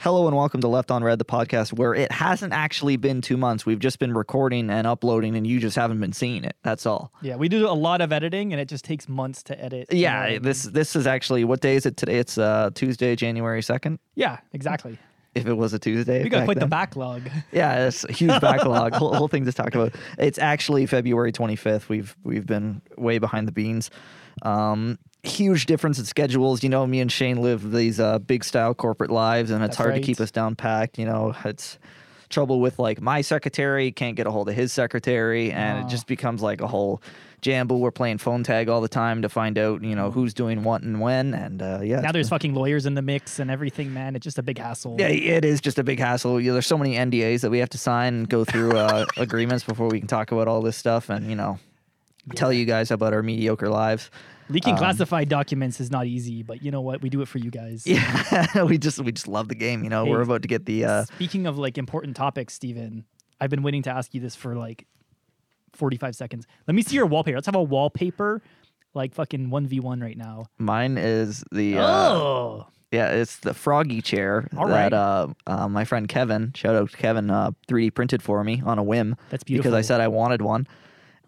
Hello and welcome to Left on Red, the podcast where it hasn't actually been two months. We've just been recording and uploading, and you just haven't been seeing it. That's all. Yeah, we do a lot of editing, and it just takes months to edit. you know what I Yeah, this this is actually what day is it today? It's uh, Tuesday, January second. Yeah, exactly. If it was a Tuesday, We got quite the backlog. Yeah, it's a huge backlog. whole, whole thing to talk about. It's actually February 25th. We've we've been way behind the beans. Um, huge difference in schedules. You know, me and Shane live these uh, big style corporate lives, and it's That's hard to keep us down packed. You know, it's trouble with like my secretary can't get a hold of his secretary, and Oh. it just becomes like a whole jamble. We're playing phone tag all the time to find out, you know, who's doing what and when. And uh, yeah, now there's fucking lawyers in the mix and everything, man. It's just a big hassle. yeah, it is just a big hassle. You know, there's so many NDAs that we have to sign and go through uh, agreements before we can talk about all this stuff and, you know, tell you guys about our mediocre lives. Leaking Um, classified documents is not easy, but you know what? We do it for you guys. Yeah, we just we just love the game. You know, we're about to get the uh, Speaking of like important topics, Steven, I've been waiting to ask you this for like 45 seconds. Let me see your wallpaper. Let's have a wallpaper like fucking 1v1 right now. mine is the uh, oh. yeah, it's the froggy chair All that right. uh, uh, my friend Kevin, shout out to Kevin, uh, 3D printed for me on a whim That's beautiful. because I said I wanted one.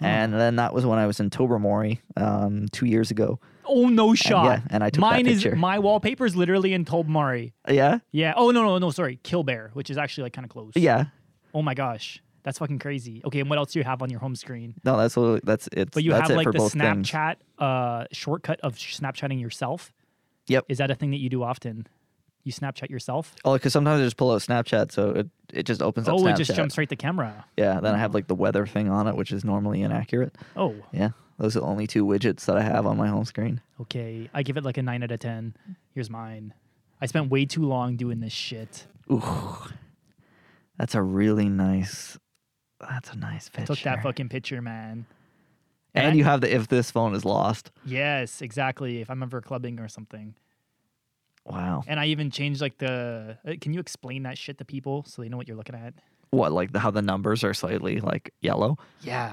And then that was when I was in Tobermory um, two years ago. Oh no shot. yeah, and I took that Mine is my wallpaper is literally in Tobermory. Yeah, Yeah. Oh no no no sorry, Killbear, which is actually like kind of close. yeah. Oh my gosh, that's fucking crazy. Okay, and what else do you have on your home screen? No, that's what that's it. But you have it like for the both things. Snapchat uh, shortcut of Snapchatting yourself. Yep. Is that a thing that you do often? You Snapchat yourself? Oh, because sometimes I just pull out Snapchat, so it, it just opens up Oh, Snapchat. it just jumps right to the camera. Yeah, then I have like the weather thing on it, which is normally inaccurate. Oh, Yeah, those are the only two widgets that I have on my home screen. okay. I give it like a nine out of ten. Here's mine. I spent way too long doing this shit. Ooh, that's a really nice. That's a nice picture. I Took that fucking picture, man. and you have the if this phone is lost. Yes, exactly. If I'm ever clubbing or something. Wow. And I even changed like the. uh, Can you explain that shit to people so they know what you're looking at? What like the, how the numbers are slightly like yellow? Yeah.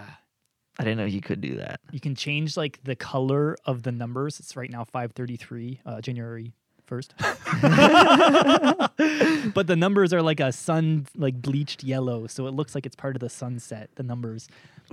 I didn't know you could do that. You can change like the color of the numbers. It's right now 533, uh, January 1st. but the numbers are like a sun, like bleached yellow. So it looks like it's part of the sunset, the numbers.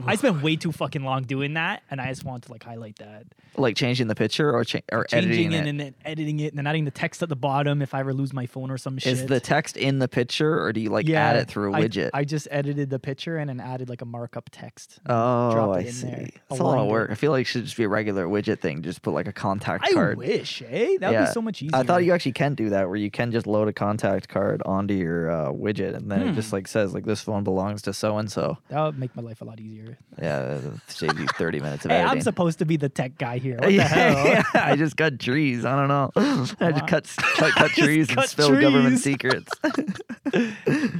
I spent way too fucking long doing that. And I just want to like highlight that. Like changing the picture or cha- or editing Changing it it. and then editing it and then adding the text at the bottom if I ever lose my phone or some shit. Is the text in the picture or do you like add it through a I- widget? I, just edited the picture and then added like a markup text. Oh, drop I it in see. there, It's a lot of it. work. I feel like it should just be a regular widget thing. Just put like a contact I card. wish, eh? That would Yeah. be so much easier. I thought you actually can do that, where you can just load a contact card onto your uh, widget, and then it Hmm. just like says like this phone belongs to so and so. That would make my life a lot easier. Yeah, it saves you thirty minutes of Hey, I'm supposed to be the tech guy here. What the yeah, hell? I just cut trees. I don't know. I just cut cut, cut trees and spill government secrets.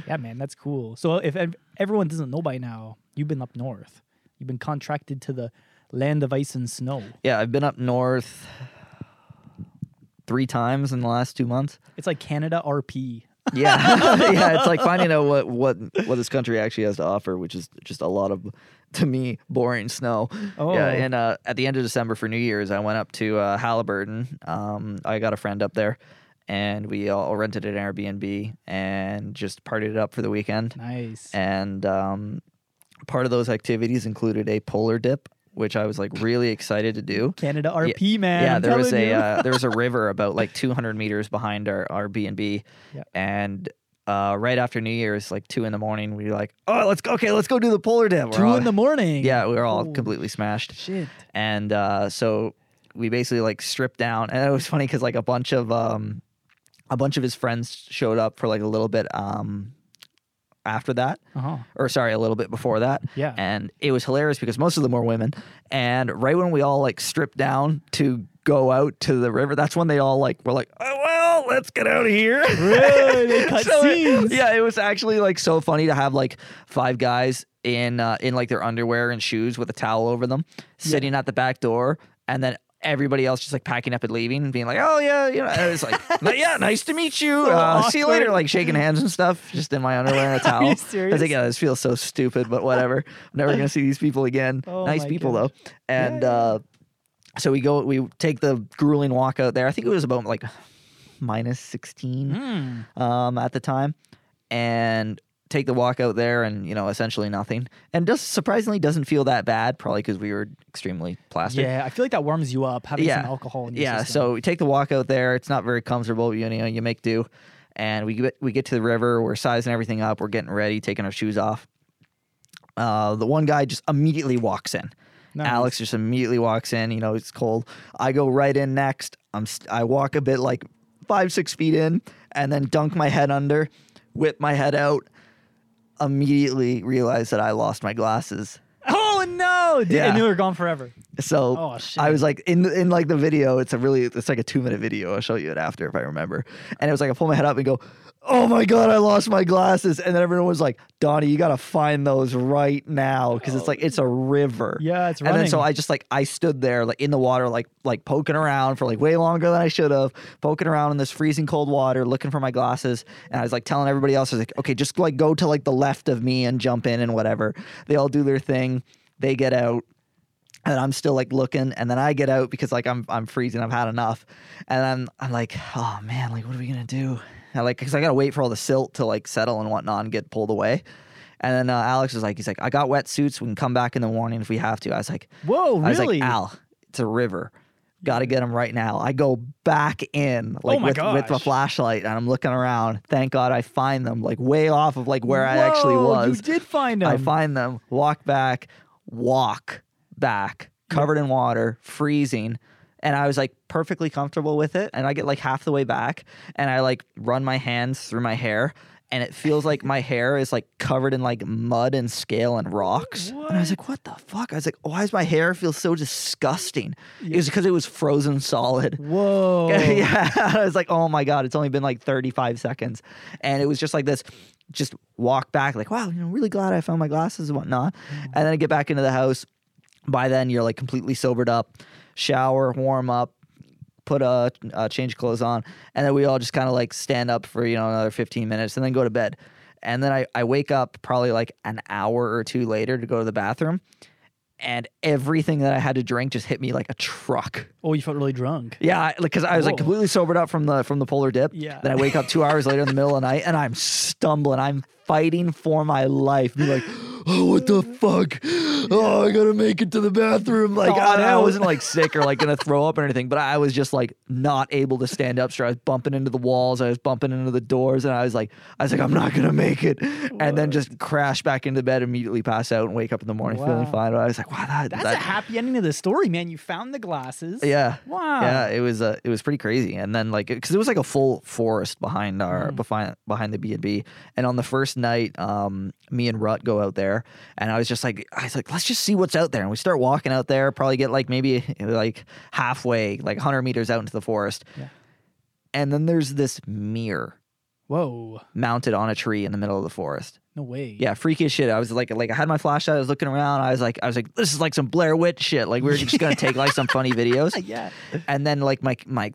yeah, man, that's cool. So if everyone doesn't know by now, you've been up north. You've been contracted to the land of ice and snow. yeah, I've been up north three times in the last two months. It's like Canada RP. Yeah, yeah. It's like finding out what what what this country actually has to offer, which is just a lot of, to me, boring snow. Oh. Yeah, and uh, at the end of December for New Year's, I went up to uh, Haliburton. Um, I got a friend up there, and we all rented an Airbnb and just partied it up for the weekend. Nice. And um, part of those activities included a polar dip, which I was like really excited to do. Canada RP, man. Yeah, I'm there was a uh, there was a river about like 200 meters behind our our B and B, Yeah. and uh, right after New Year's, like two in the morning, we were like, oh, let's go. Okay, let's go do the polar dip. We're two all- in the morning. Yeah, we were all Oh, completely smashed, Shit. and uh, so we basically like stripped down, and it was funny because like a bunch of um, a bunch of his friends showed up for like a little bit um after that Uh huh. or sorry, a little bit before that. Yeah. And it was hilarious because most of them were women. And right when we all like stripped down to go out to the river, that's when they all like were like, oh, well, let's get out of here. Really? They cut So it- yeah, it was actually like so funny to have like five guys in uh, in like their underwear and shoes with a towel over them, sitting at the back door, and then everybody else just like packing up and leaving and being like, "Oh yeah, you know," and it's like, "Yeah, nice to meet you. Uh, see you later." Like shaking hands and stuff, just in my underwear and a towel. I think "Yeah, this feels so stupid, but whatever. I'm never gonna see these people again. Oh nice people gosh. though." And Yeah, yeah. uh, so we go, we take the grueling walk out there. I think it was about like minus 16 Mm. um, at the time, and take the walk out there and you know essentially nothing, and just surprisingly doesn't feel that bad. Probably because we were extremely plastic. Yeah, I feel like that warms you up having Yeah. some alcohol in your yeah. system. So we take the walk out there. It's not very comfortable. You know, you make do, and we get we get to the river. We're sizing everything up. We're getting ready, taking our shoes off. Uh, the one guy just immediately walks in. Nice. Alex just immediately walks in. You know, it's cold. I go right in next. I'm st- I walk a bit like five six feet in, and then dunk my head under, whip my head out. Immediately realized that I lost my glasses. Oh no! Dude, Yeah. And they were gone forever. So Oh, shit. I was like in in like the video. It's a really it's like a two minute video. I'll show you it after if I remember. And it was like I pull my head up and go, "Oh my god, I lost my glasses!" And then everyone was like, "Donnie, you gotta find those right now because it's like it's a river." Yeah, it's And then so. I just like I stood there like in the water like like poking around for like way longer than I should have, poking around in this freezing cold water looking for my glasses. And I was like telling everybody else, I was like, okay, just like go to like the left of me and jump in and whatever. They all do their thing. They get out. And I'm still like looking, and then I get out because like I'm I'm freezing. I've had enough, and I'm I'm like, oh man, like what are we gonna do? And, like, because I gotta wait for all the silt to like settle and whatnot and get pulled away. And then uh, Alex was like, he's like, I got wetsuits. We can come back in the morning if we have to. I was like, Whoa, I was really? like, Al, it's a river. Got to get them right now. I go back in like Oh with, with the gosh. flashlight and I'm looking around. Thank God I find them like way off of like where I actually was. You did find them. I find them, walk back, walk back, covered in water, freezing. And I was like perfectly comfortable with it. And I get like half the way back and I like run my hands through my hair. And it feels like my hair is like covered in like mud and scale and rocks. And I was like, what the fuck? I was like, why does my hair feel so disgusting? It was because it was frozen solid. Whoa. yeah. I was like, oh my God, it's only been like 35 seconds. And it was just like this, just walk back, like, wow, you know, really glad I found my glasses and whatnot. Mm-hmm. And then I get back into the house. By then, you're like completely sobered up, shower, warm up, put a uh, change clothes on, and then we all just kind of like stand up for you know another 15 minutes and then go to bed. And then I, I wake up probably like an hour or two later to go to the bathroom, and everything that I had to drink just hit me like a truck. Oh, you felt really drunk. Yeah, because I was like Whoa. completely sobered up from the from the polar dip. Yeah. Then I wake up two hours later in the middle of the night and I'm stumbling. I'm fighting for my life. Be like, oh, what the fuck? Oh, I gotta make it to the bathroom. Like Got I, I wasn't like sick or like gonna throw up or anything, but I was just like not able to stand up. So I was bumping into the walls. I was bumping into the doors, and I was like, I was like, I'm not gonna make it. And then just crash back into bed, immediately pass out, and wake up in the morning feeling Wow. fine. I was like, wow, that, That's that a happy ending to the story, man. You found the glasses. yeah. Wow. Yeah, it was uh, it was pretty crazy. And then like because it was like a full forest behind our Mm. behind behind the B and B. And on the first night, um, me and Rut go out there, and I was just like, I was like, let's just see what's out there. And we start walking out there, probably get like maybe like halfway, like 100 meters out into the forest. Yeah. And then there's this mirror Whoa. mounted on a tree in the middle of the forest. No way. Yeah, freaky as shit. I was like, like I had my flashlight. I was looking around. I was like, I was like, this is like some Blair Witch shit. Like we are just gonna take like some funny videos Yeah. and then like my my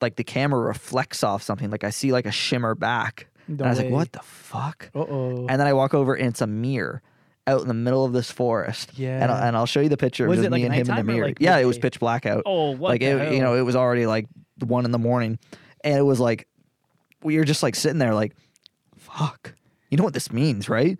like the camera reflects off something like i see like a shimmer back and i was way. like what the fuck Uh oh. and then i walk over and it's a mirror out in the middle of this forest. And, Yeah. I, and i'll show you the picture Was of just like, me and him in the mirror. like, yeah it was pitch black out. Oh, what like it, you know it was already like one in the morning. And it was like we were just like sitting there like fuck. You know what this means right?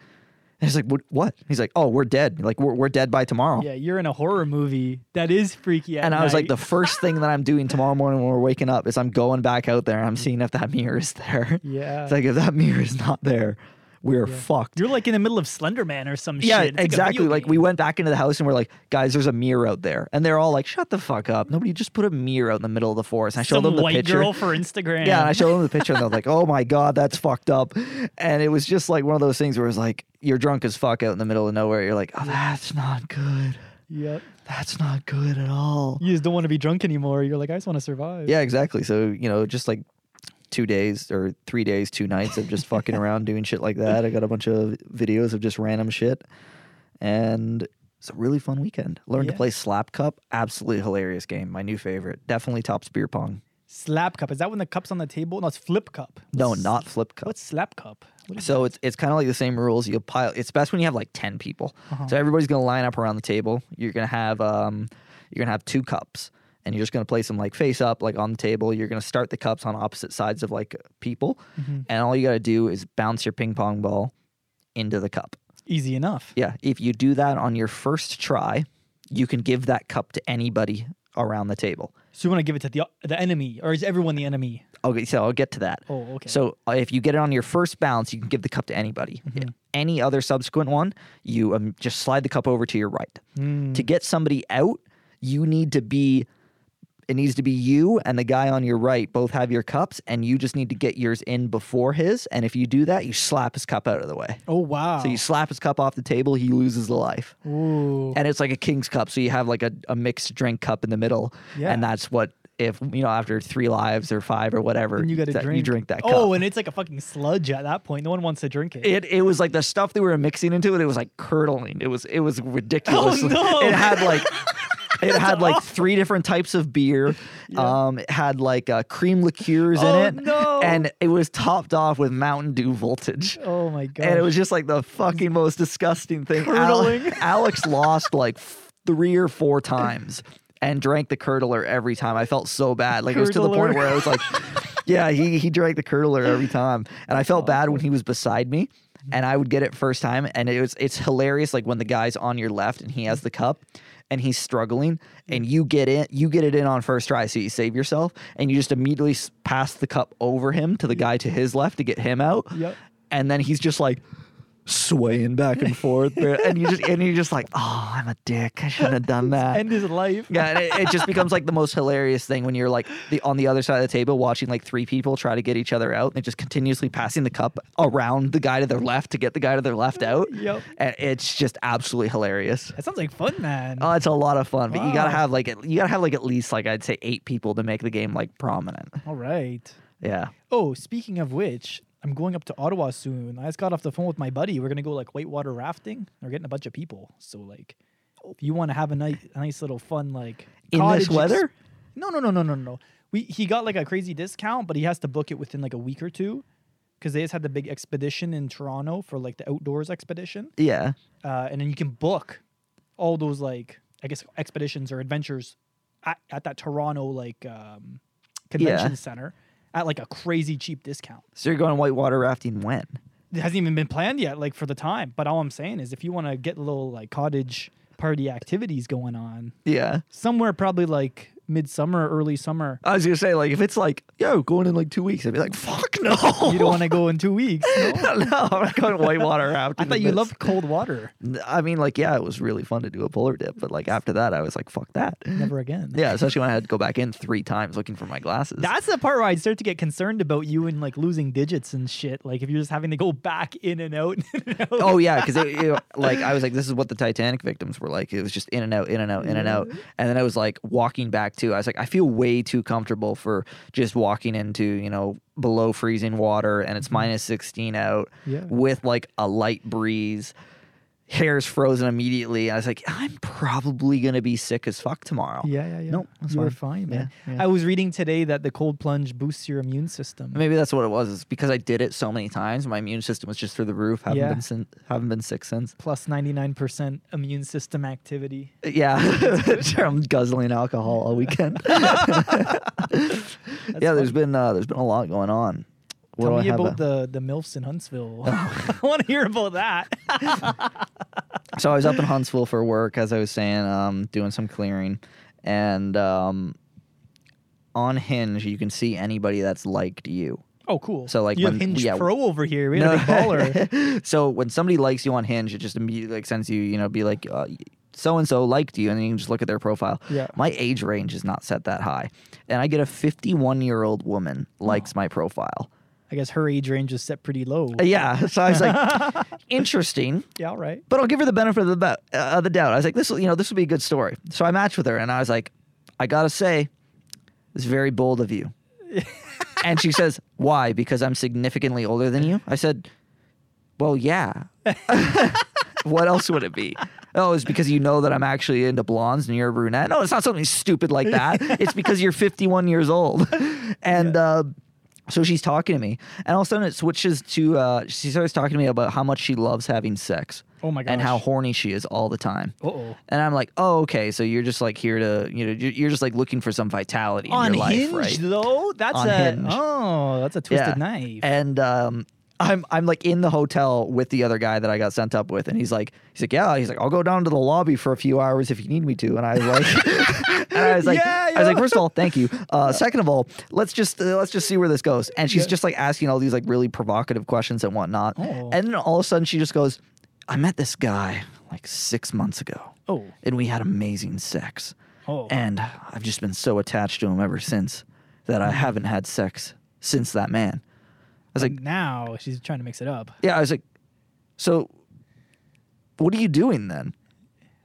And he's like what, what? He's like oh we're dead. Like we're, we're dead by tomorrow. Yeah, you're in a horror movie. That is freaky. And I was like, the first thing that I'm doing tomorrow morning when we're waking up is I'm going back out there. And I'm seeing if that mirror is there. Yeah. It's like if that mirror is not there, we're fucked. You're like in the middle of Slender Man or some yeah, shit. Like a exactly. video Like we went back into the house and we're like, guys, there's a mirror out there, and they're all like, shut the fuck up. Nobody just put a mirror out in the middle of the forest. And I showed Some them the white picture. girl for Instagram. Yeah, and I showed them the picture, and they're like, "Oh my god, that's fucked up." And it was just like one of those things where it's like you're drunk as fuck out in the middle of nowhere. You're like, "Oh, that's not good. Yep. That's not good at all." You just don't want to be drunk anymore. You're like, I just want to survive. Yeah, exactly. So, you know, just like two days or three days, two nights of just fucking around doing shit like that. I got a bunch of videos of just random shit. And it's a really fun weekend. Learned to play Slap Cup. Absolutely hilarious game. My new favorite. Definitely tops beer pong. Slap cup. Is that when the cup's on the table? No, it's flip cup. No, not Flip Cup. What's slap cup? What So it's it's kind of like the same rules. You'll pile. It's best when you have like ten people. Uh-huh. So everybody's gonna line up around the table. You're gonna have um, you're gonna have two cups, and you're just going to place them like face up, like on the table. You're going to start the cups on opposite sides of like people, and all you got to do is bounce your ping pong ball into the cup. Easy enough. Yeah, if you do that on your first try, you can give that cup to anybody around the table. So you want to give it to the the enemy, or is everyone the enemy? Okay, so I'll get to that. Oh, okay. So uh, if you get it on your first bounce, you can give the cup to anybody. Mm-hmm. Any other subsequent one, you um, just slide the cup over to your right. Mm. To get somebody out, you need to be. It needs to be you and the guy on your right both have your cups, and you just need to get yours in before his. And if you do that, you slap his cup out of the way. oh wow. So you slap his cup off the table, he loses the life. Ooh. And it's like a king's cup, so you have like a, a mixed drink cup in the middle, Yeah. and that's what if you know after three lives or five or whatever, And you got to drink. You drink that oh, cup. Oh, and it's like a fucking sludge at that point. No one wants to drink it. it it was like the stuff they were mixing into it. It was like curdling. It was it was oh, ridiculous. Oh, no. It had like. It had like three different types of beer. Um, it had like uh, cream liqueurs Oh, in it, no. and it was topped off with Mountain Dew voltage. oh my god. And it was just like the fucking most disgusting thing. Curdling. Alex lost like f- three or four times and drank the curdler every time. I felt so bad. Like it was to the point where I was like, yeah, he, he drank the curdler every time. And I felt bad when he was beside me and I would get it first time. And it was it's hilarious like when the guy's on your left and he has the cup and he's struggling hmm. and you get it you get it in on first try so you save yourself and you just immediately pass the cup over him to the guy to his left to get him out. Yep. and then he's just like swaying back and forth and you just and you're just like oh i'm a dick i shouldn't have done that end his life. yeah it, it just becomes like the most hilarious thing when you're like the on the other side of the table watching like three people try to get each other out and they're just continuously passing the cup around the guy to their left to get the guy to their left out Yep. and it's just absolutely hilarious That sounds like fun, man. Oh, it's a lot of fun, but you gotta have like you gotta have like at least like I'd say eight people to make the game like prominent. All right. Yeah. Oh, speaking of which, I'm going up to Ottawa soon. I just got off the phone with my buddy. We're gonna go like whitewater rafting. We're getting a bunch of people. So like, if you want to have a nice, nice little fun like In this cottage ex- weather? no, no, no, no, no, no. We he got like a crazy discount, but he has to book it within like a week or two, because they just had the big expedition in Toronto for like the outdoors expedition, Yeah. uh, and then you can book all those like I guess expeditions or adventures at, at that Toronto like um, convention center at like a crazy cheap discount. So you're going whitewater rafting when? It hasn't even been planned yet, like for the time. But all I'm saying is, if you want to get a little like cottage party activities going on Yeah. somewhere, probably like midsummer, early summer. I was gonna say like if it's like yo going in like two weeks, I'd be like fuck no. You don't want to go in two weeks. No? no, I'm not going whitewater rafting. I thought you this. loved cold water. I mean, like, yeah, it was really fun to do a polar dip, but like after that, I was like, fuck that. Never again. Yeah, especially when I had to go back in three times looking for my glasses. That's the part where I'd start to get concerned about you and like losing digits and shit. Like if you're just having to go back in and out. in and out. Oh yeah, because like I was like, this is what the Titanic victims were like. It was just in and out, in and out, in and out. And then I was like walking back too. I was like, I feel way too comfortable for just walking into you know below freezing water and it's mm-hmm. minus sixteen out Yeah. with like a light breeze. Hair's frozen immediately. I was like, I'm probably gonna be sick as fuck tomorrow. Yeah, yeah, yeah. Nope, that's you were fine. man. Yeah, yeah. I was reading today that the cold plunge boosts your immune system. Maybe that's what it was. Is because I did it so many times, my immune system was just through the roof. Haven't Yeah. been sin- haven't been sick since. Plus 99% immune system activity. Yeah, sure. I'm guzzling alcohol all weekend. yeah, there's been uh, there's been a lot going on. Tell me about a- the, the MILFs in Huntsville. I want to hear about that. so I was up in Huntsville for work, as I was saying, um, doing some clearing, and um, on Hinge you can see anybody that's liked you. Oh, cool. So, like, you have when- Hinge yeah. Pro over here. We had a baller. so when somebody likes you on Hinge, it just immediately like sends you, you know, be like, so and so liked you, and then you can just look at their profile. Yeah. My age range is not set that high, and I get a 51 year old woman likes my profile. I guess her age range is set pretty low. Uh, Yeah, so I was like, interesting, Yeah, all right. but I'll give her the benefit of the, be- uh, the doubt. I was like, this, will, you know, this will be a good story. So I matched with her, and I was like, I gotta say, it's very bold of you. and she says, why? Because I'm significantly older than you. I said, well, yeah. what else would it be? Oh, it's because you know that I'm actually into blondes and you're a brunette. No, it's not something stupid like that. it's because you're 51 years old. And uh, So she's talking to me, and all of a sudden it switches to uh, she starts talking to me about how much she loves having sex. Oh my gosh. And how horny she is all the time. Uh oh. And I'm like, oh, okay. So you're just like here to, you know, you're just like looking for some vitality in your life, Unhinged right? though. That's a Unhinged. oh, that's a twisted knife. And um, I'm I'm like in the hotel with the other guy that I got sent up with, and he's like, he's like, yeah, he's like, I'll go down to the lobby for a few hours if you need me to. And I was like, and I was like, Yeah, I was like, first of all, thank you. Uh, second of all, let's just uh, let's just see where this goes. And she's Yeah. just like asking all these like really provocative questions and whatnot. Oh. And then all of a sudden she just goes, I met this guy like six months ago, oh, and we had amazing sex. oh. And I've just been so attached to him ever since that. I haven't had sex since that man. I was like, now she's trying to mix it up. yeah, I was like, so what are you doing then?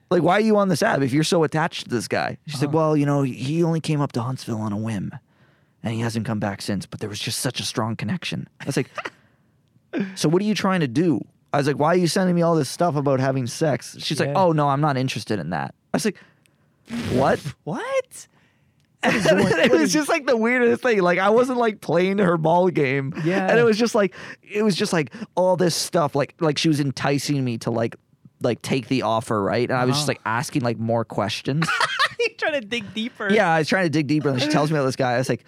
Like, why are you on this app if you're so attached to this guy? She's like, Uh-huh. well, you know, he only came up to Huntsville on a whim and he hasn't come back since, but there was just such a strong connection. I was like, so what are you trying to do? I was like, why are you sending me all this stuff about having sex? She's like, oh, no, I'm not interested in that. I was like, what? What? It was just like the weirdest thing. Like I wasn't like playing her ball game. Yeah. And it was just like it was just like all this stuff. Like like she was enticing me to like like take the offer, right? And I was just Uh-huh. like asking like more questions. You're trying to dig deeper. yeah, I was trying to dig deeper and she tells me about this guy. I was like,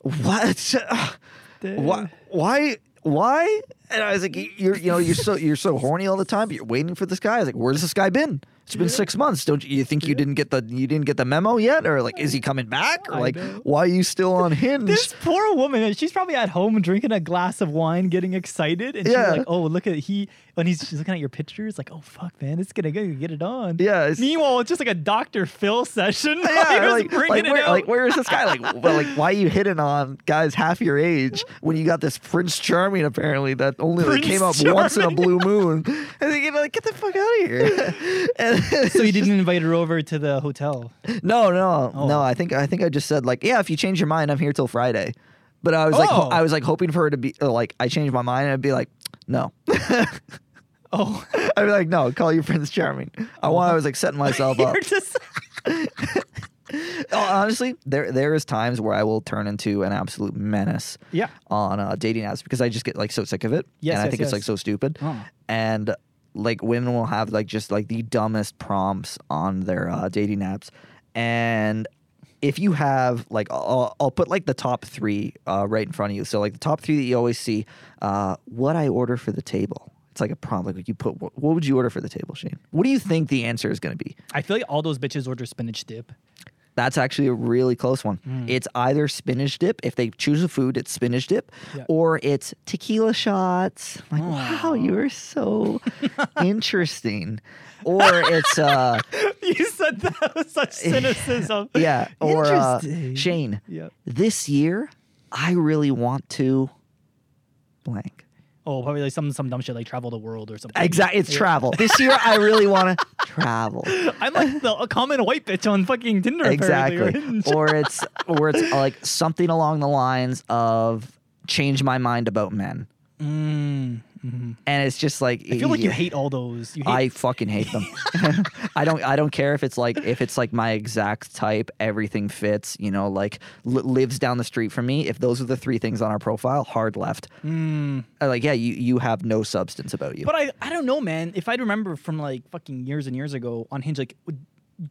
What? Why why why? And I was like, you're you know, you're so you're so horny all the time, but you're waiting for this guy. I was like, where's this guy been? It's been six months. Don't you, you think you didn't get the you didn't get the memo yet? Or like is he coming back? Or like why are you still on hinge? This poor woman, uh, she's probably at home drinking a glass of wine, getting excited, and Yeah. she's like, "Oh, look at he." When he's she's looking at your pictures, like, "Oh fuck, man, it's gonna go get it on." Yeah, it's- Meanwhile, it's just like a Dr. Phil session. yeah, like, bringing like, it where, like where is this guy? Like, well, like why are you hitting on guys half your age when you got this Prince Charming apparently that only like, came up once in a blue moon? And then, you know, like, get the fuck out of here. and, so you didn't invite her over to the hotel. No, no, Oh. no. I think I think I just said like, yeah, if you change your mind, I'm here till Friday. But I was like, ho- Oh. I was like hoping for her to be uh, like, I changed my mind, and I'd be like, no. Oh, I'd be like, no, call your Prince Charming. I want. I was like setting myself up. just Oh, honestly, there there is times where I will turn into an absolute menace yeah. on uh, dating apps because I just get like so sick of it, Yes, and I yes, think it's like so stupid. Oh. And like women will have like just like the dumbest prompts on their uh, dating apps, and if you have like I'll, I'll put like the top three uh, right in front of you. So like the top three that you always see, uh, what I order for the table. It's like a prompt. Like you put, what, what would you order for the table, Shane? What do you think the answer is going to be? I feel like all those bitches order spinach dip. That's actually a really close one. Mm. It's either spinach dip. If they choose a food, it's spinach dip, Yeah. or it's tequila shots. Like, wow, you are so interesting. Or it's uh, you said that with such cynicism. yeah, or uh, Shane. Yeah. This year, I really want to blank. Oh, probably like some some dumb shit like travel the world or something. Exactly, it's Yeah. travel. This year, I really want to travel. I'm like the a common white bitch on fucking Tinder. exactly Hinge. or it's or it's uh, like something along the lines of change my mind about men Mm, mhm. and it's just like I feel like you hate all those. Hate I fucking hate them. I don't. I don't care if it's like if it's like my exact type. Everything fits. You know, like li- lives down the street from me. If those are the three things on our profile, hard left. Mm. Uh, Like, yeah, you you have no substance about you. But I, I don't know, man. If I remember from like fucking years and years ago on Hinge, like,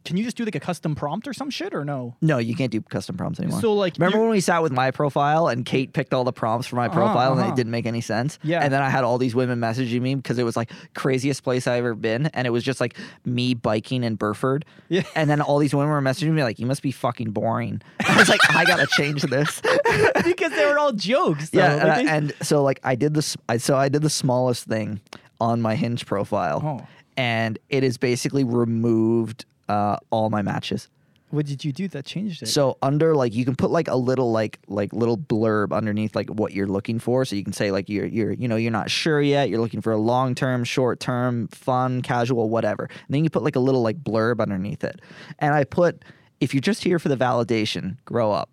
can you just do like a custom prompt or some shit or no? no, you can't do custom prompts anymore. So, like, remember when we sat with my profile and Kate picked all the prompts for my profile and uh-huh. it didn't make any sense? Yeah. And then I had all these women messaging me because it was like craziest place I ever been, and it was just like me biking in Burford. Yeah. And then all these women were messaging me like, "You must be fucking boring." I was like, "I gotta change this." because they were all jokes. though. yeah. Like, And, I- they- and so like I did this. I, so I did the smallest thing on my Hinge profile, Oh. and it is basically removed uh, all my matches. what did you do that changed it? So under like you can put like a little like like little blurb underneath like what you're looking for. So you can say like you're you're you know you're not sure yet. You're looking for a long term, short term, fun, casual, whatever. And then you put like a little like blurb underneath it. And I put if you're just here for the validation, grow up.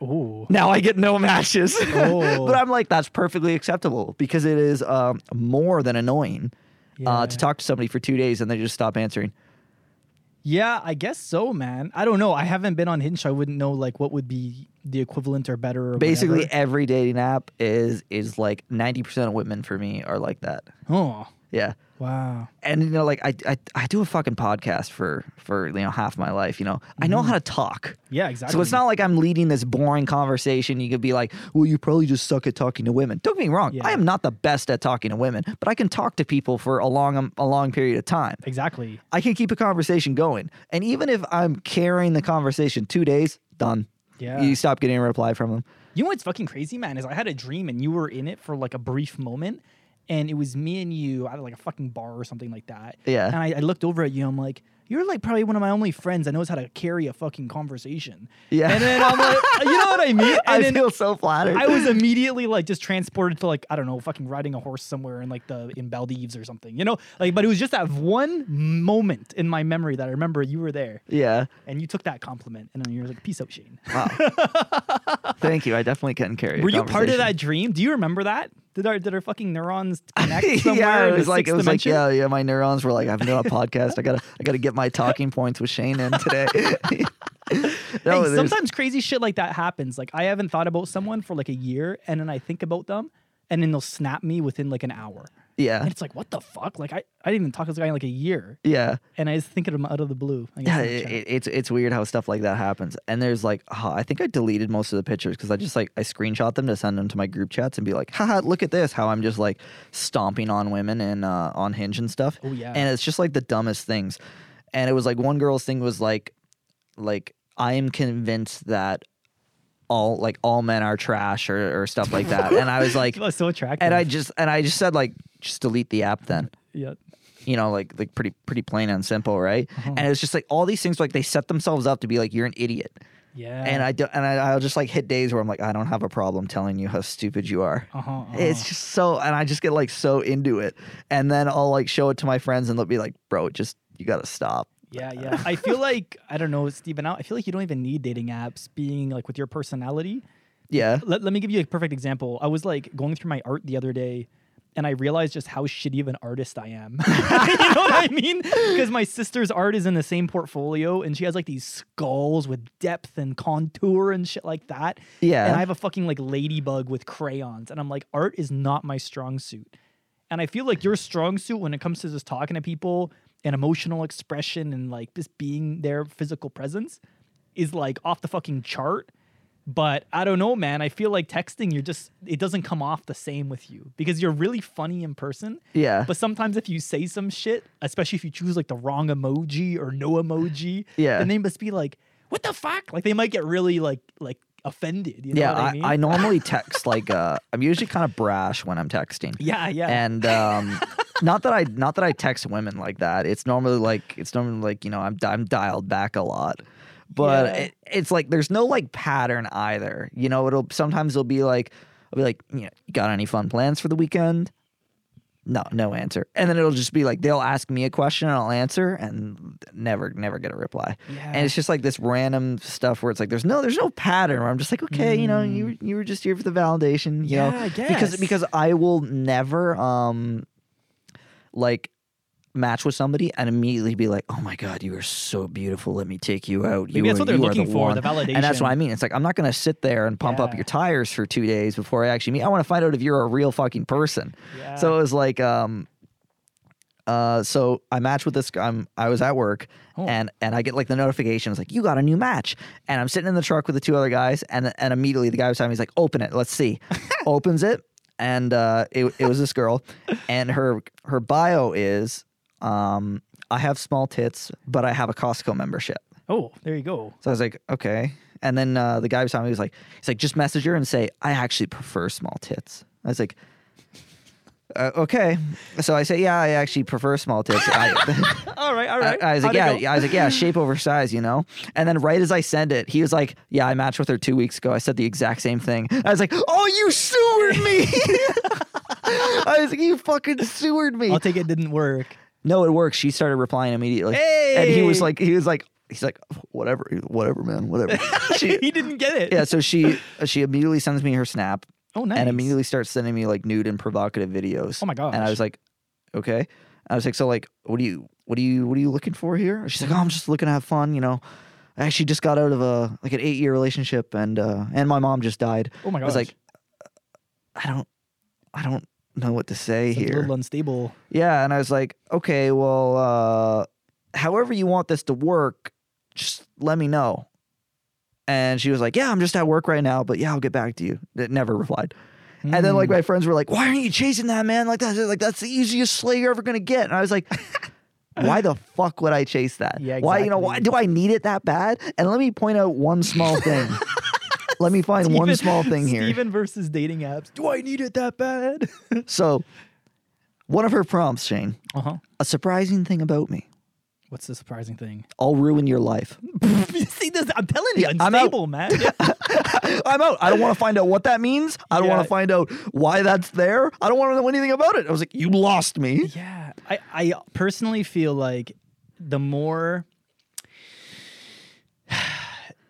Ooh. Now I get no matches. Oh. but I'm like that's perfectly acceptable because it is um, more than annoying uh, to talk to somebody for two days and they just stop answering. Yeah, I guess so, man. I don't know. I haven't been on Hinge, so I wouldn't know like what would be the equivalent or better. Or Basically, whatever. every dating app is is like ninety percent of women for me are like that. Oh, Yeah. Wow. and you know like I, I i do a fucking podcast for for you know half my life you know i know mm-hmm. how to talk Yeah, exactly. so it's not like i'm leading this boring conversation you could be like well you probably just suck at talking to women don't get me wrong Yeah. i am not the best at talking to women but i can talk to people for a long um, a long period of time exactly. i can keep a conversation going and even if i'm carrying the conversation two days done Yeah. you stop getting a reply from them You know what's fucking crazy, man? Is I had a dream and you were in it for like a brief moment, and it was me and you at like a fucking bar or something like that. Yeah. And I, I looked over at you. I'm like, you're like probably one of my only friends that knows how to carry a fucking conversation. Yeah. And then I'm like, you know what I mean? And i feel so flattered I was immediately like just transported to like I don't know, fucking riding a horse somewhere in like the in Maldives or something, you know. Like, but it was just that one moment in my memory that I remember you were there yeah and you took that compliment and then you were like, "Peace out, Shane." wow thank you i definitely can carry Were you part of that dream? Do you remember that? Did our did our fucking neurons connect somewhere? yeah, it was like it was like yeah, yeah. My neurons were like, I've done a podcast. I gotta, I gotta get my talking points with Shane in today. no, Hey, sometimes crazy shit like that happens. Like I haven't thought about someone for like a year, and then I think about them, and then they'll snap me within like an hour. Yeah, And it's like, what the fuck? Like I, I didn't even talk to this guy in like a year, yeah, and I just think of him out of the blue. Yeah. It, it- it's it's weird how stuff like that happens. And there's like, oh, I think I deleted most of the pictures because I just like I screenshot them to send them to my group chats and be like, haha, look at this, how I'm just like stomping on women and uh, on Hinge and stuff. Oh, yeah. and it's just like the dumbest things. And it was like one girl's thing was like, like I am convinced that all like all men are trash or, or stuff like that. and I was like, so attractive. and I just and I just said like just delete the app then. yeah. You know, like like pretty pretty plain and simple, right? Uh-huh. And it's just like all these things like they set themselves up to be like you're an idiot. Yeah. And I do, and I, I'll just like hit days where I'm like I don't have a problem telling you how stupid you are. Uh-huh, It's uh-huh. just so, and I just get like so into it, and then I'll like show it to my friends, and they'll be like, "Bro, just you gotta stop." Yeah, yeah. I feel like I don't know, Stephen. I feel like you don't even need dating apps. Being like with your personality. Yeah, Let, let me give you a perfect example. I was like going through my art the other day, and I realized just how shitty of an artist I am. you know what I mean? Because my sister's art is in the same portfolio, and she has like these skulls with depth and contour and shit like that. Yeah. And I have a fucking like ladybug with crayons, and I'm like, art is not my strong suit. And I feel like your strong suit when it comes to just talking to people and emotional expression and like just being their physical presence is like off the fucking chart. But I don't know, man. I feel like texting, you're just, it doesn't come off the same with you because you're really funny in person. yeah, But sometimes if you say some shit, especially if you choose like the wrong emoji or no emoji, Yeah. then they must be like, what the fuck? Like they might get really like, like offended. You know yeah. what I, I, mean? I normally text like uh, I'm usually kind of brash when I'm texting. yeah, yeah. and um, not that I not that I text women like that. It's normally like it's normally like you know I'm I'm dialed back a lot, but Yeah. it, it's like there's no like pattern either. You know, it'll sometimes it'll be like I'll be like, you know, got any fun plans for the weekend? No, no answer. And then it'll just be like they'll ask me a question and I'll answer and never never get a reply. Yeah. And it's just like this random stuff where it's like there's no there's no pattern where I'm just like, okay, you know, you you were just here for the validation, you know. Mm. Yeah, I Because because I will never um like match with somebody and immediately be like, "Oh my god, you are so beautiful. Let me take you out." Maybe you that's are, what they're looking the for, one." the validation. And that's what. I mean. It's like I'm not going to sit there and pump up your tires for 2 days before I actually meet. I want to find out if you're a real fucking person. Yeah. So it was like um uh so I matched with this guy. I'm, I was at work Oh. and and I get like the notification. It's like you got a new match, and I'm sitting in the truck with the two other guys, and and immediately the guy beside me is like, "Open it, let's see." Opens it, and uh, it it was this girl, and her her bio is, um, I have small tits, but I have a Costco membership. oh, there you go. So I was like, okay. And then uh, the guy beside me he was like, he's like, just message her and say, I actually prefer small tits. I was like, uh, okay. So I say, yeah, I actually prefer small tits. I, All right, all I. I was like, How'd yeah. I was like, yeah, shape over size, you know. And then right as I send it, he was like, yeah, I matched with her two weeks ago. I said the exact same thing. I was like, oh, you sewered me. I was like, you fucking sewered me. I'll take it didn't work. No, it works. She started replying immediately, and he was like, he was like, he's like, whatever, whatever, man, whatever. she, he didn't get it. yeah, so she she immediately sends me her snap Oh, nice. and immediately starts sending me like nude and provocative videos. Oh my god. And I was like, okay. I was like, so like, what do you what do you what are you looking for here? She's like, oh, I'm just looking to have fun. You know, I actually just got out of a like an eight year relationship, and uh, and my mom just died. Oh my god. I was like, I don't, I don't know what to say It's, like, a here. little unstable. Yeah, and I was like, okay, well, uh, however you want this to work, just let me know. And she was like, yeah, I'm just at work right now, but yeah, I'll get back to you. It never replied. And then like Mm. my friends were like, why aren't you chasing that man like that? Like that's the easiest slay you're ever gonna get. And I was like. Why the fuck would I chase that? Yeah, Why, you know, why do I need it that bad? And let me point out one small thing. let me find one small thing here. Steven versus dating apps. Do I need it that bad? So, one of her prompts, Shane, uh huh. a surprising thing about me. What's the surprising thing? I'll ruin your life. See this? I'm telling you, Yeah, I'm out. man. I'm out. I don't want to find out what that means. I don't want to find out why that's there. I don't want to know anything about it. I was like, you lost me. Yeah, I, I personally feel like the more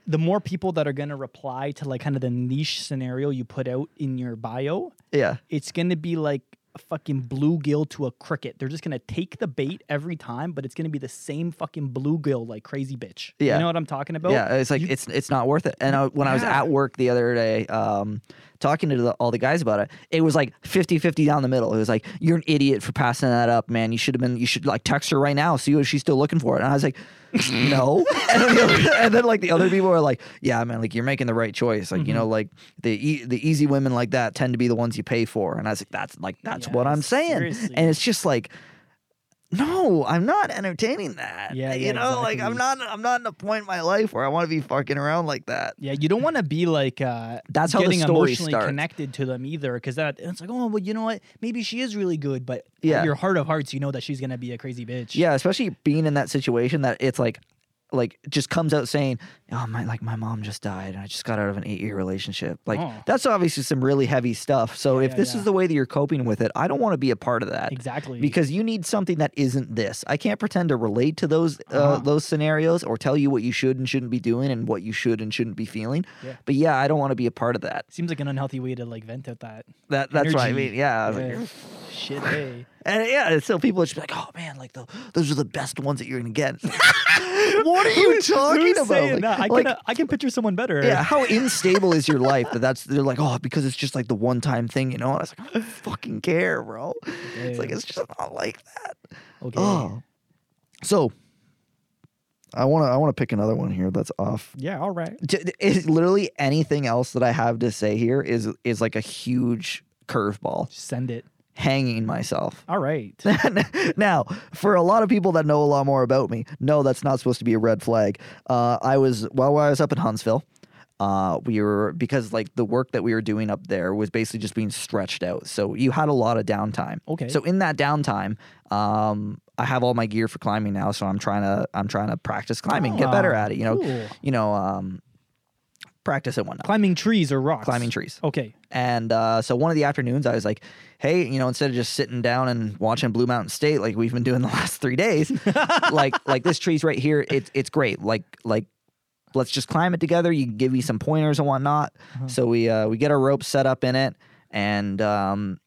the more people that are going to reply to like kind of the niche scenario you put out in your bio, Yeah. it's going to be like a fucking bluegill to a cricket. They're just going to take the bait every time, but it's going to be the same fucking bluegill like crazy bitch. Yeah. You know what I'm talking about? Yeah, it's like You- it's it's not worth it. And I, when I was Yeah. at work the other day, um, talking to the, all the guys about it, it was like 50-50 down the middle. It was like, you're an idiot for passing that up, man. You should have been. You should like text her right now, see if she's still looking for it. And I was like, no. and, then the other, and then like the other people were like, yeah, man, like you're making the right choice. Like you know, mm-hmm. like the e- the easy women like that tend to be the ones you pay for. And I was like, that's like that's Yeah, what I'm saying. seriously. And it's just like. No, I'm not entertaining that. Yeah, you yeah, know, like I'm not. I'm not in a point in my life where I want to be fucking around like that. Yeah, you don't want to be like uh, That's how getting emotionally starts. connected to them either, because that it's like, oh, well, you know what? Maybe she is really good, but Yeah. yeah. your heart of hearts, you know that she's gonna be a crazy bitch. Yeah, especially being in that situation that it's like, like just comes out saying, "Oh my, like my mom just died, and I just got out of an eight-year relationship." Like Oh. that's obviously some really heavy stuff. So Yeah, if yeah, this yeah. is the way that you're coping with it, I don't want to be a part of that. exactly. Because you need something that isn't this. I can't pretend to relate to those uh, Uh-huh. those scenarios or tell you what you should and shouldn't be doing and what you should and shouldn't be feeling. Yeah. But yeah, I don't want to be a part of that. seems like an unhealthy way to like vent out that That that's what I mean. Yeah. I was like, shit. Hey, And yeah, so people would just like, "Oh man, like the, those are the best ones that you're gonna get." what are you talking Who's about? saying Like- that? I like, can uh, I can picture someone better. yeah, how unstable is your life that that's they're like, oh, because it's just like the one time thing, you know? And I was like, I don't fucking care, bro. It's like it's just not like that. Okay. Oh, so I want to I want to pick another one here that's off. Yeah. All right. Is literally anything else that I have to say here is is like a huge curveball, Send it. Hanging myself. All right. now, for a lot of people that know a lot more about me, no, that's not supposed to be a red flag. Uh, I was while I was up in Huntsville. Uh, we were because like the work that we were doing up there was basically just being stretched out. So you had a lot of downtime. Okay. So in that downtime, um, I have all my gear for climbing now. So I'm trying to I'm trying to practice climbing, get better Ah, at it. You know, cool. you know, um, practice and whatnot. Climbing trees or rocks. Climbing trees. Okay. And uh, so one of the afternoons, I was like, "Hey, you know, instead of just sitting down and watching Blue Mountain State like we've been doing the last three days, like like this tree's right here. It's it's great. Like like let's just climb it together. You can give me some pointers and whatnot. So we uh, we get our rope set up in it, and um,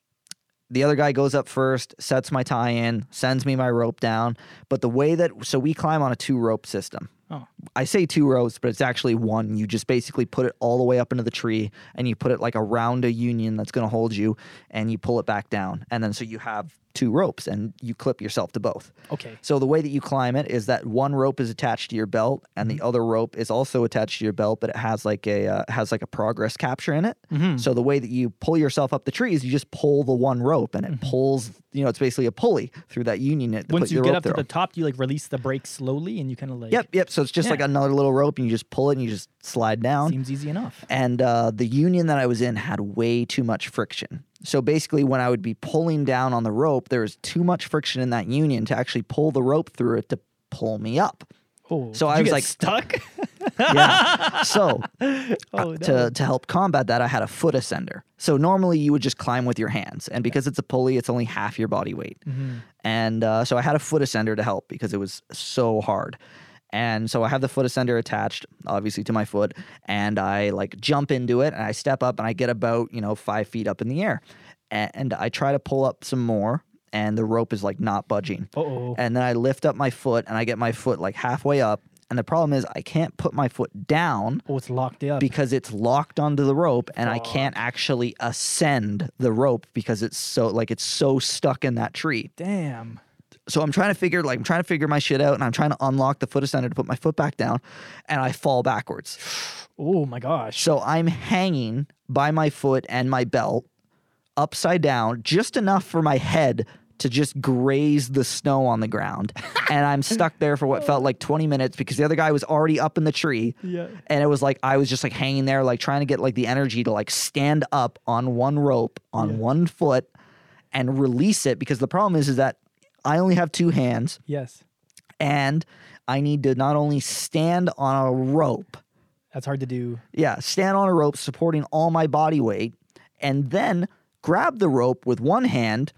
the other guy goes up first, sets my tie in, sends me my rope down. But the way that so we climb on a two rope system. Oh. I say two rows, but it's actually one. You just basically put it all the way up into the tree and you put it like around a union that's going to hold you and you pull it back down. And then so you have two ropes and you clip yourself to both. Okay. So the way that you climb it is that one rope is attached to your belt and the other rope is also attached to your belt, but it has like a uh, has like a progress capture in it. Mm-hmm. So the way that you pull yourself up the tree is you just pull the one rope and it pulls, you know, it's basically a pulley through that union. To Once you get up to the top, you like release the brake slowly, and you kind of like. Yep, yep. So it's just like another little rope, and you just pull it, and you just slide down. Seems easy enough. And uh, the union that I was in had way too much friction. So basically, when I would be pulling down on the rope, there was too much friction in that union to actually pull the rope through it to pull me up. Oh. So I was like- stuck. Yeah. so oh uh, no. to to help combat that, I had a foot ascender. So normally you would just climb with your hands, and because it's a pulley, it's only half your body weight. Mhm. And uh, so I had a foot ascender to help because it was so hard. And so I have the foot ascender attached, obviously, to my foot, and I like jump into it, and I step up, and I get about you know five feet up in the air, and I try to pull up some more, and the rope is like not budging. Oh. And then I lift up my foot and I get my foot like halfway up. And the problem is I can't put my foot down Oh, it's locked up. because it's locked onto the rope and I can't actually ascend the rope because it's so like it's so stuck in that tree. Damn. So I'm trying to figure like I'm trying to figure my shit out and I'm trying to unlock the foot ascender to put my foot back down and I fall backwards. Oh my gosh. So I'm hanging by my foot and my belt upside down just enough for my head to just graze the snow on the ground. and I'm stuck there for what felt like 20 minutes because the other guy was already up in the tree. Yeah. And it was like I was just like hanging there, like trying to get like the energy to like stand up on one rope on Yeah. one foot and release it because the problem is is that I only have two hands Yes. and I need to not only stand on a rope, That's hard to do. yeah, stand on a rope supporting all my body weight, and then grab the rope with one hand,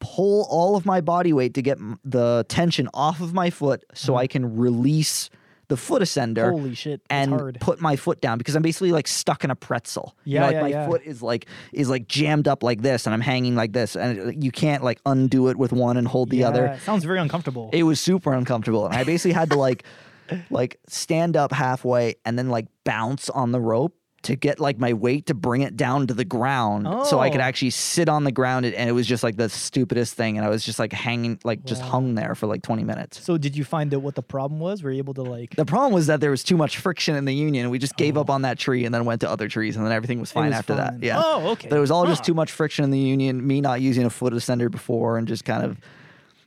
pull all of my body weight to get the tension off of my foot so mm-hmm. I can release the foot ascender Holy shit. And hard. put my foot down because I'm basically like stuck in a pretzel. You know, Yeah, like yeah, my yeah. foot is like is like jammed up like this and I'm hanging like this and you can't like undo it with one and hold the other. Sounds very uncomfortable. It was super uncomfortable. And I basically had to like like stand up halfway and then like bounce on the rope to get like my weight to bring it down to the ground so I could Oh. actually sit on the ground and it was just like the stupidest thing and I was just like hanging like just hung there for like 20 minutes. so did you find out what the problem was? Were you able to like The problem was that there was too much friction in the union. We just gave up oh. on that tree and then went to other trees and then everything was Oh. fine was after fine? that. Yeah. Oh, okay. But it was all just too much friction in the union, me not using a foot ascender before and just kind of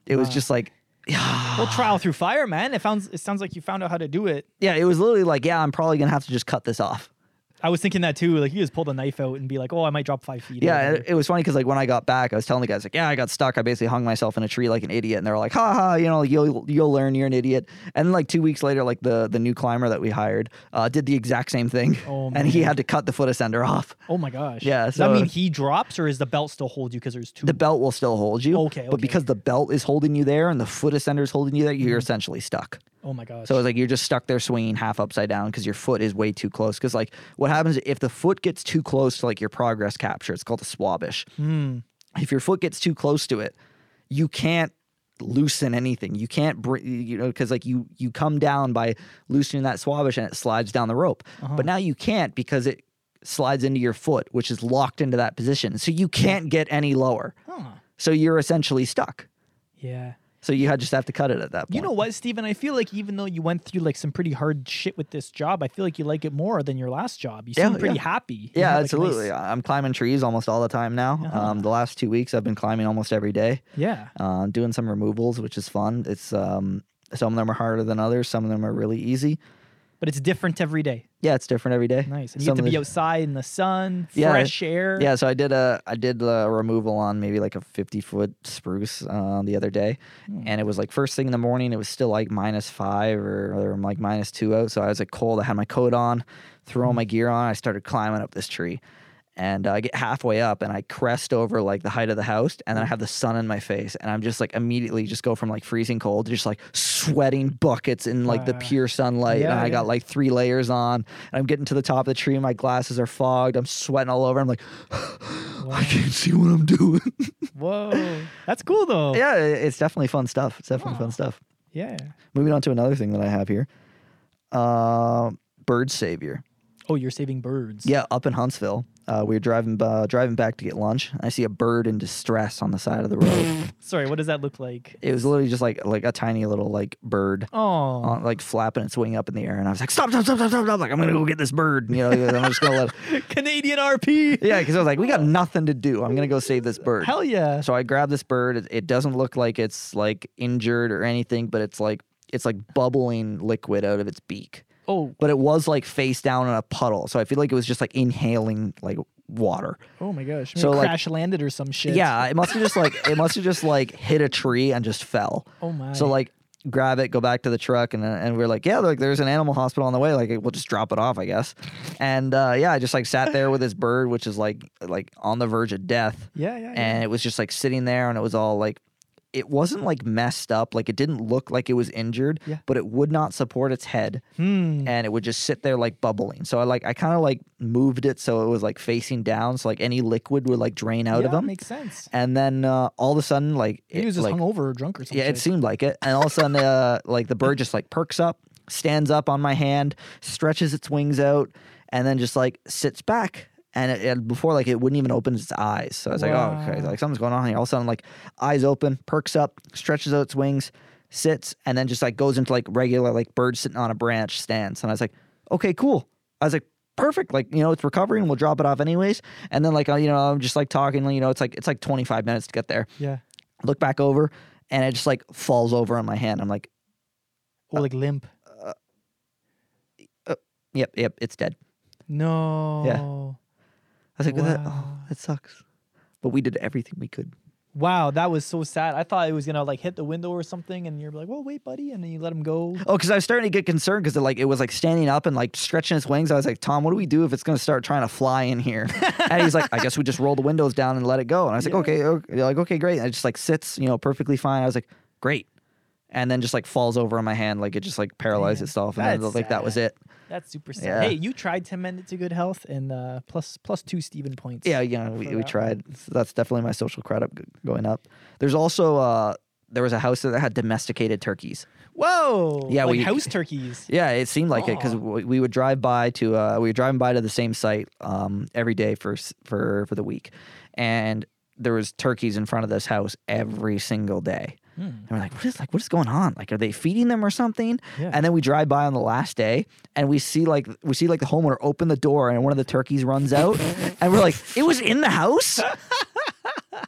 it was Wow. just like Well, trial through fire, man. It sounds it sounds like you found out how to do it. yeah, it was literally like, yeah, I'm probably gonna have to just cut this off. I was thinking that too. Like you just pull the knife out and be like, "Oh, I might drop five feet." Yeah, it, it was funny because like when I got back, I was telling the guys like, yeah, I got stuck. I basically hung myself in a tree like an idiot, and they were like, ha ha, you know, you'll you'll learn. You're an idiot. And then like two weeks later, like the the new climber that we hired uh, did the exact same thing, Oh, and he had to cut the foot ascender off. Oh my gosh. Yeah, Does that mean he drops, or is the belt still hold you because there's two? The belt will still hold you. Okay, But because the belt is holding you there and the foot ascender is holding you there, you're essentially stuck. Oh my gosh. So it's like you're just stuck there swinging half upside down because your foot is way too close. Because like what happens if the foot gets too close to like your progress capture? It's called a Schwabisch. Hmm. If your foot gets too close to it, you can't loosen anything. You can't bring you know because like you you come down by loosening that Schwabisch and it slides down the rope. Uh-huh. But now you can't because it slides into your foot, which is locked into that position. So you can't get any lower. Huh. So you're essentially stuck. Yeah. So you had just have to cut it at that point. You know what, Steven? I feel like even though you went through like some pretty hard shit with this job, I feel like you like it more than your last job. You Yeah, seem pretty yeah. happy. You Yeah, like, absolutely. nice- I'm climbing trees almost all the time now. Uh-huh. Um, the last two weeks, I've been climbing almost every day. yeah. Uh, doing some removals, which is fun. It's um, some of them are harder than others. Some of them are really easy. But it's different every day. Yeah, it's different every day. Nice. And you Some get to be outside in the sun, Yeah, fresh air. Yeah, so I did a I did a removal on maybe like a 50 foot spruce uh, the other day, Hmm. and it was like first thing in the morning. It was still like minus five or, or like minus two out. So I was like cold. I had my coat on, threw Hmm. all my gear on. I started climbing up this tree, and uh, I get halfway up and I crest over like the height of the house, and then I have the sun in my face, and I'm just like immediately just go from like freezing cold to just like sweating buckets in like the pure sunlight, and yeah, I yeah. got like three layers on. And I'm getting to the top of the tree, and my glasses are fogged. I'm sweating all over. I'm like, I can't see what I'm doing. Whoa. That's cool though. yeah, it's definitely fun stuff. It's definitely fun stuff. Yeah. Moving on to another thing that I have here. Uh, bird savior. Oh, you're saving birds. Yeah, up in Huntsville. Uh, we were driving uh, driving back to get lunch. I see a bird in distress on the side of the road. Sorry, what does that look like? it was literally just like like a tiny little like bird. Oh. On, like flapping its wing up in the air, and I was like, "Stop! Stop! Stop! Stop! Stop!" Like, I'm gonna go get this bird. You know, I'm just gonna let. Canadian RP. Yeah, because I was like, "We got nothing to do. I'm gonna go save this bird." Hell yeah. So I grab this bird. It, it doesn't look like it's like injured or anything, but it's like it's like bubbling liquid out of its beak. Oh, But it was like face down in a puddle, so I feel like it was just like inhaling like water. oh my gosh. Maybe So, like- crash landed or some shit. Yeah, it must have just like it must have just like hit a tree and just fell. Oh my. So like grab it, go back to the truck, and uh, and we're like, yeah, like there's an animal hospital on the way. Like we'll just drop it off, I guess. And uh, yeah, I just like sat there with this bird, which is like like on the verge of death. Yeah, yeah, yeah. and it was just like sitting there and it was all like it wasn't like messed up, like it didn't look like it was injured, Yeah. but it would not support its head Hmm. and it would just sit there like bubbling. So I like I kind of like moved it so it was like facing down, so like any liquid would like drain out yeah, of him. makes sense. And then uh, all of a sudden, like He was just like, hungover or drunk or something. yeah, it seemed like it. And all of a sudden, uh, like the bird just like perks up, stands up on my hand, stretches its wings out, and then just like sits back. And, it, and before, like it wouldn't even open its eyes. So I was like, oh, okay, like something's going on here. All of a sudden, like eyes open, perks up, stretches out its wings, sits, and then just like goes into like regular like bird sitting on a branch stance. And I was like, okay, cool. I was like, perfect. Like you know, it's recovering. We'll drop it off anyways. And then like uh, you know, I'm just like talking. You know, it's like it's like 25 minutes to get there Yeah. look back over and it just like falls over on my hand. I'm like, Oh, like limp. yep, yep, it's dead. No. I was like, that, oh, that sucks. But we did everything we could. Wow, that was so sad. I thought it was gonna like hit the window or something, and you're like, "Well, wait, buddy," and then you let him go. Oh, because I was starting to get concerned because like it was like standing up and like stretching its wings. I was like, Tom, what do we do if it's gonna start trying to fly in here? and he's like, I guess we just roll the windows down and let it go. And I was like, Yeah. okay, okay, like okay, great. And it just like sits, you know, perfectly fine. I was like, great. And then just like falls over on my hand, like it just like paralyzed Damn, itself, and then like that was it. That's super sad. Yeah. Hey, you tried to mend it to good health, and uh, plus plus two Steven points. Yeah, yeah, we, we tried. So that's definitely my social credit going up. There's also uh there was a house that had domesticated turkeys. Whoa. Yeah, like we- house turkeys. Yeah, it seemed like it because we, we would drive by to uh we were driving by to the same site um every day for for for the week, and there was turkeys in front of this house every single day. Hmm. And we're like, what is like what is going on? Like, are they feeding them or something? Yeah. And then we drive by on the last day, and we see like we see like the homeowner open the door, and one of the turkeys runs out, and we're like, it was in the house.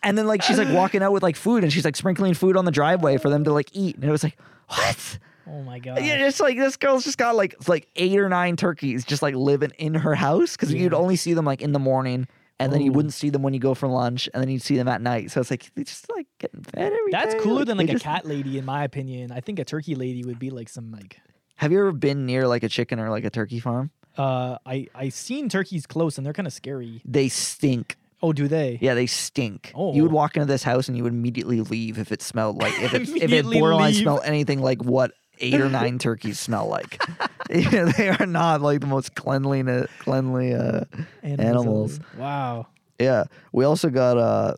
and then like she's like walking out with like food, and she's like sprinkling food on the driveway for them to like eat, and it was like, what? Oh my god. Yeah, it's like this girl's just got like like eight or nine turkeys just like living in her house because you'd only see them like in the morning. And then you Oh. wouldn't see them when you go for lunch, and then you'd see them at night. So it's like they just like getting fed every That's day, cooler than they like a just- cat lady, in my opinion. I think a turkey lady would be like some like. Have you ever been near like a chicken or like a turkey farm? Uh, I I seen turkeys close and they're kind of scary. They stink. Oh, do they? Yeah, they stink. Oh. You would Oh. walk into this house and you would immediately leave if it smelled like if it, if it Immediately borderline leave. smelled anything like what eight or nine turkeys smell like. Yeah, they are not like the most cleanly cleanly uh Animals. ever. Wow. Yeah, we also got uh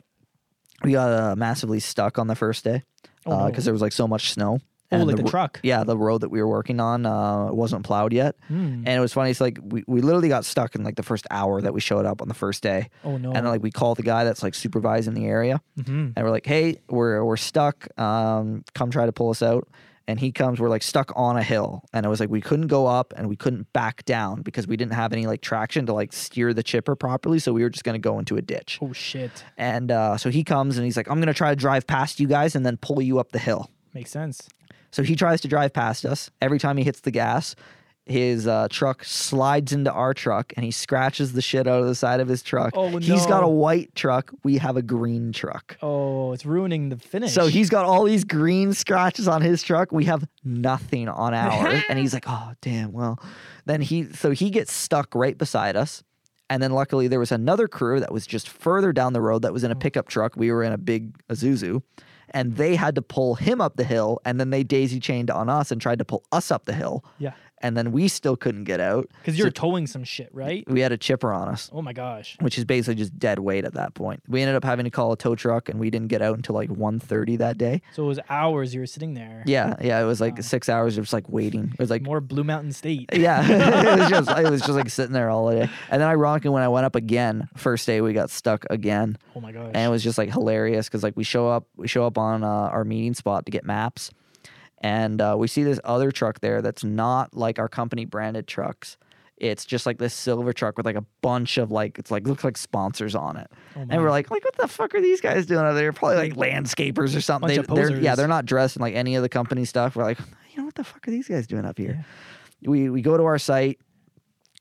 we got uh, massively stuck on the first day Oh, because no. there was like so much snow. Oh, like the ro- truck. Yeah, the road that we were working on uh wasn't plowed yet, Hmm. and it was funny. It's like we, we literally got stuck in like the first hour that we showed up on the first day, Oh no. and then like we called the guy that's like supervising the area, Mhm. and we're like, hey, we're we're stuck. Um, come try to pull us out. And he comes, we're like stuck on a hill. And it was like we couldn't go up and we couldn't back down because we didn't have any like traction to like steer the chipper properly. So we were just gonna go into a ditch. Oh shit. And uh, so he comes and he's like, I'm gonna try to drive past you guys and then pull you up the hill. Makes sense. So he tries to drive past us. Every time he hits the gas, his uh, truck slides into our truck and he scratches the shit out of the side of his truck. Oh, no. He's got a white truck. We have a green truck. Oh, it's ruining the finish. So he's got all these green scratches on his truck. We have nothing on ours. and he's like, oh, damn. Well, then he, so he gets stuck right beside us. And then luckily there was another crew that was just further down the road that was in a pickup truck. We were in a big Isuzu. And they had to pull him up the hill. And then they daisy chained on us and tried to pull us up the hill. Yeah. And then we still couldn't get out. Because you're towing some shit, right? We had a chipper on us Oh my gosh. which is basically just dead weight at that point. We ended up having to call a tow truck and we didn't get out until like 1.30 that day. So it was hours you were sitting there. Yeah, yeah, it was like Wow. six hours of just like waiting. It was like More Blue Mountain State. yeah, it was just it was just like sitting there all day. And then ironically, when I went up again, first day we got stuck again, Oh my gosh. and it was just like hilarious because like we show up we show up on uh, our meeting spot to get maps, and uh, we see this other truck there that's not like our company branded trucks. It's just like this silver truck with like a bunch of like it's like looks like sponsors on it. Oh And we're like, like, what the fuck are these guys doing out there? Probably like landscapers or something. They, they're, yeah, they're not dressed in like any of the company stuff. We're like, you know, what the fuck are these guys doing up here? We we go to our site,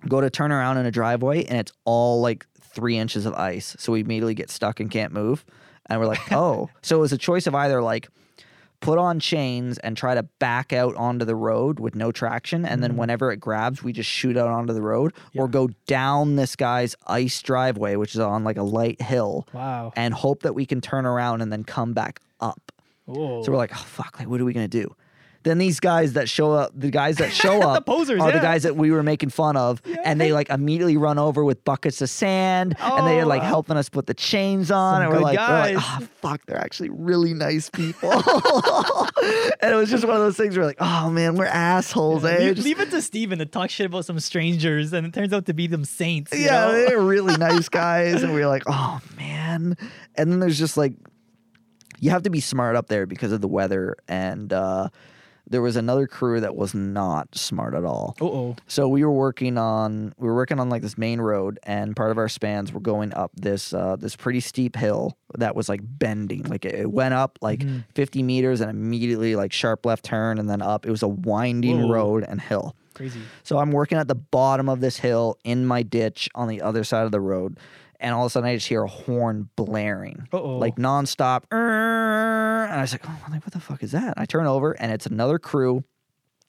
go to turn around in a driveway, and it's all like three inches of ice. So we immediately get stuck and can't move. And we're like, oh. so it was a choice of either like put on chains and try to back out onto the road with no traction. And then mm. whenever it grabs, we just shoot out onto the road or go down this guy's ice driveway, which is on like a light hill wow. and hope that we can turn around and then come back up. Oh. So we're like, oh fuck, like what are we gonna do? Then these guys that show up, the guys that show up posers, are the guys that we were making fun of, and they like immediately run over with buckets of sand, and they're like Oh. helping us put the chains on, Some and we're like, we're like, oh fuck, they're actually really nice people. and it was just one of those things where like, oh man, we're assholes, eh? leave, Just- leave it to Steven to talk shit about some strangers, and it turns out to be them saints. you yeah, know? they're really nice guys, and we are like, oh man. And then there's just like, you have to be smart up there because of the weather, and uh, there was another crew that was not smart at all. Oh. So we were working on we were working on like this main road, and part of our spans were going up this uh, this pretty steep hill that was like bending. Like it, it went up like 50 meters and immediately like sharp left turn and then up. It was a winding Whoa. road and hill. Crazy. So I'm working at the bottom of this hill in my ditch on the other side of the road, and all of a sudden I just hear a horn blaring, Uh-oh. like nonstop. And I was like, "Oh, what the fuck is that?" I turn over, and it's another crew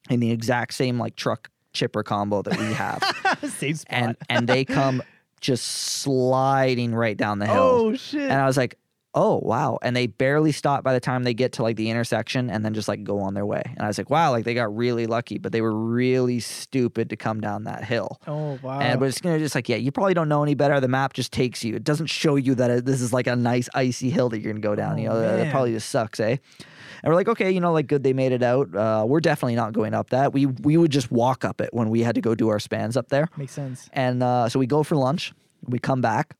in the exact same like truck chipper combo that we have, Same spot. and and they come just sliding right down the hill. oh shit. And I was like, oh, wow. And they barely stop by the time they get to like the intersection and then just like go on their way. And I was like, wow, like they got really lucky, but they were really stupid to come down that hill. oh wow. And but it's gonna just like, yeah, you probably don't know any better. The map just takes you. It doesn't show you that it, this is like a nice icy hill that you're gonna go down. you Oh, know, that- that probably just sucks, eh? And we're like, okay, you know, like good, they made it out. Uh, we're definitely not going up that. We we would just walk up it when we had to go do our spans up there. Makes sense. And uh, so we go for lunch. We come back,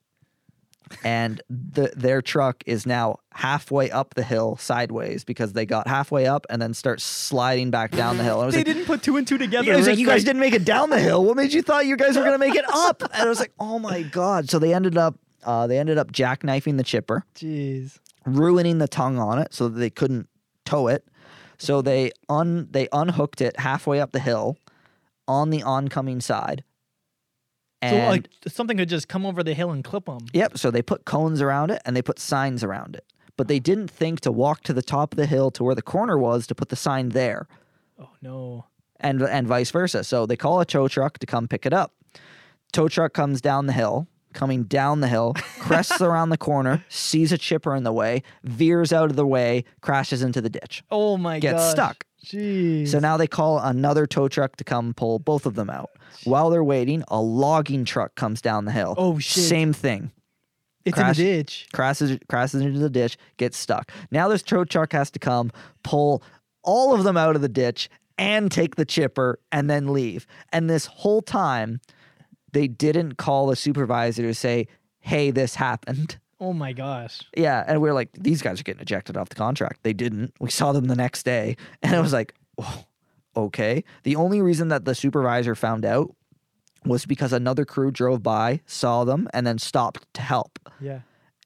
and the, their truck is now halfway up the hill sideways because they got halfway up and then start sliding back down the hill. And I was They like, didn't put two and two together. yeah, I was like, you guys didn't make it down the hill. What made you thought you guys were gonna make it up? And I was like, oh my god. So they ended up, uh, they ended up jackknifing the chipper, Jeez. ruining the tongue on it so that they couldn't tow it. So they un they unhooked it halfway up the hill, on the oncoming side. So like something could just come over the hill and clip them. Yep. So they put cones around it and they put signs around it. But they didn't think to walk to the top of the hill to where the corner was to put the sign there Oh no. and and vice versa. So they call a tow truck to come pick it up. Tow truck comes down the hill, coming down the hill, crests around the corner, sees a chipper in the way, veers out of the way, crashes into the ditch. Oh my god. Gets stuck. Jeez. So now they call another tow truck to come pull both of them out. While they're waiting, a logging truck comes down the hill. Oh, shit. Same thing. it's crash- in the ditch. crashes crashes into the ditch, gets stuck. Now this tow truck has to come pull all of them out of the ditch and take the chipper and then leave. And this whole time, they didn't call the supervisor to say, "Hey, this happened." Oh my gosh. Yeah, and we are like, "These guys are getting ejected off the contract." They didn't. We saw them the next day, and it was like, oh, "Okay." The only reason that the supervisor found out was because another crew drove by, saw them, and then stopped to help Yeah.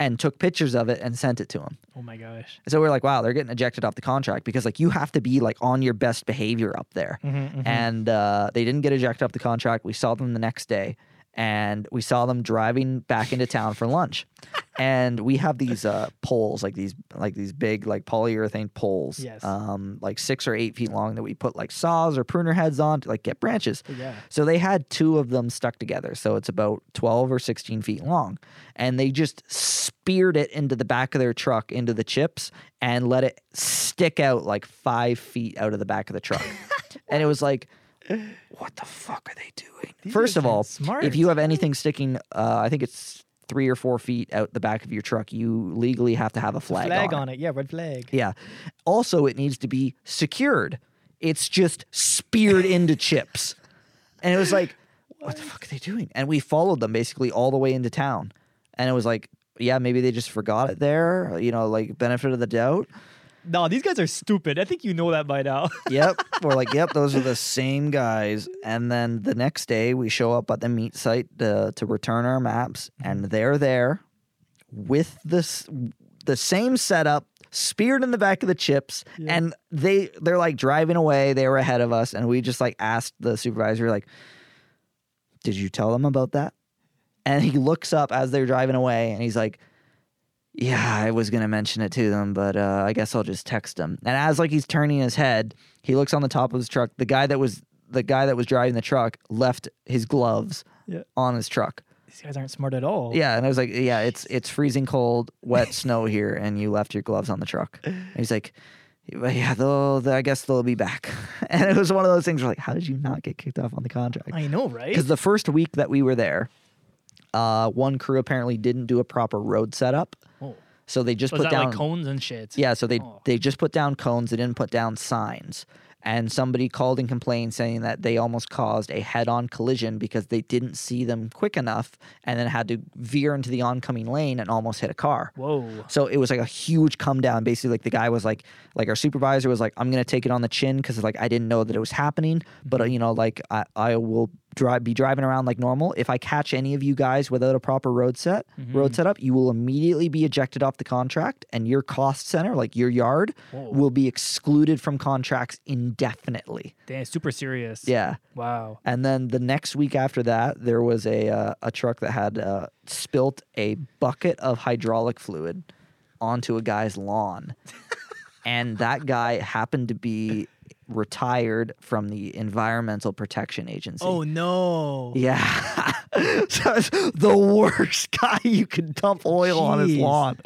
And took pictures of it and sent it to him. Oh my gosh. So we're like, wow, they're getting ejected off the contract because like you have to be like on your best behavior up there. Mm-hmm, And uh, they didn't get ejected off the contract. We saw them the next day, and we saw them driving back into town for lunch. and we have these uh, poles, like these like these big like polyurethane poles, Yes. um, like six or eight feet long that we put like saws or pruner heads on to like get branches. yeah. So they had two of them stuck together. So it's about 12 or 16 feet long. And they just speared it into the back of their truck, into the chips, and let it stick out like five feet out of the back of the truck. and it was like, what the fuck are they doing? These First of all, smart. if you have anything sticking, uh, I think it's three or four feet out the back of your truck, you legally have to have a flag, flag, on, on it. Yeah, red flag. yeah. Also, it needs to be secured. It's just speared into chips. And it was like, what the fuck are they doing? And we followed them basically all the way into town. And it was like, yeah, maybe they just forgot it there, you know, like benefit of the doubt. No, these guys are stupid. I think you know that by now. Yep. We're like, yep, those are the same guys. And then the next day we show up at the meet site to, to return our maps, and mm-hmm. they're there with this the same setup, speared in the back of the chips, Yeah. and they they're like driving away. They were ahead of us, and we just like asked the supervisor, like, Did you tell them about that? And he looks up as they're driving away and he's like, yeah, I was gonna mention it to them, but uh, I guess I'll just text them. And as like he's turning his head, he looks on the top of his truck. The guy that was the guy that was driving the truck left his gloves Yeah. on his truck. These guys aren't smart at all. Yeah, and I was like, yeah, it's it's freezing cold, wet snow here, and you left your gloves on the truck. And he's like, yeah, they'll, I guess they'll be back. And it was one of those things where like, how did you not get kicked off on the contract? I know, right? Because the first week that we were there, uh, one crew apparently didn't do a proper road setup, Oh. so they just Was put that down like cones and shit? yeah, so they Oh. they just put down cones. They didn't put down signs. And somebody called and complained saying that they almost caused a head-on collision because they didn't see them quick enough and then had to veer into the oncoming lane and almost hit a car. Whoa. So it was like a huge come down. Basically, like the guy was like, like our supervisor was like, I'm gonna take it on the chin because like I didn't know that it was happening, but uh, you know, like I, I will drive be driving around like normal. If I catch any of you guys without a proper road set road setup, you will immediately be ejected off the contract, and your cost center, like your yard, Whoa. will be excluded from contracts indefinitely. Damn, super serious. Yeah. Wow. And then the next week after that, there was a uh, a truck that had uh, spilt a bucket of hydraulic fluid onto a guy's lawn, and that guy happened to be retired from the Environmental Protection Agency. Oh no. Yeah, so the worst guy you could dump oil on his Jeez. lawn,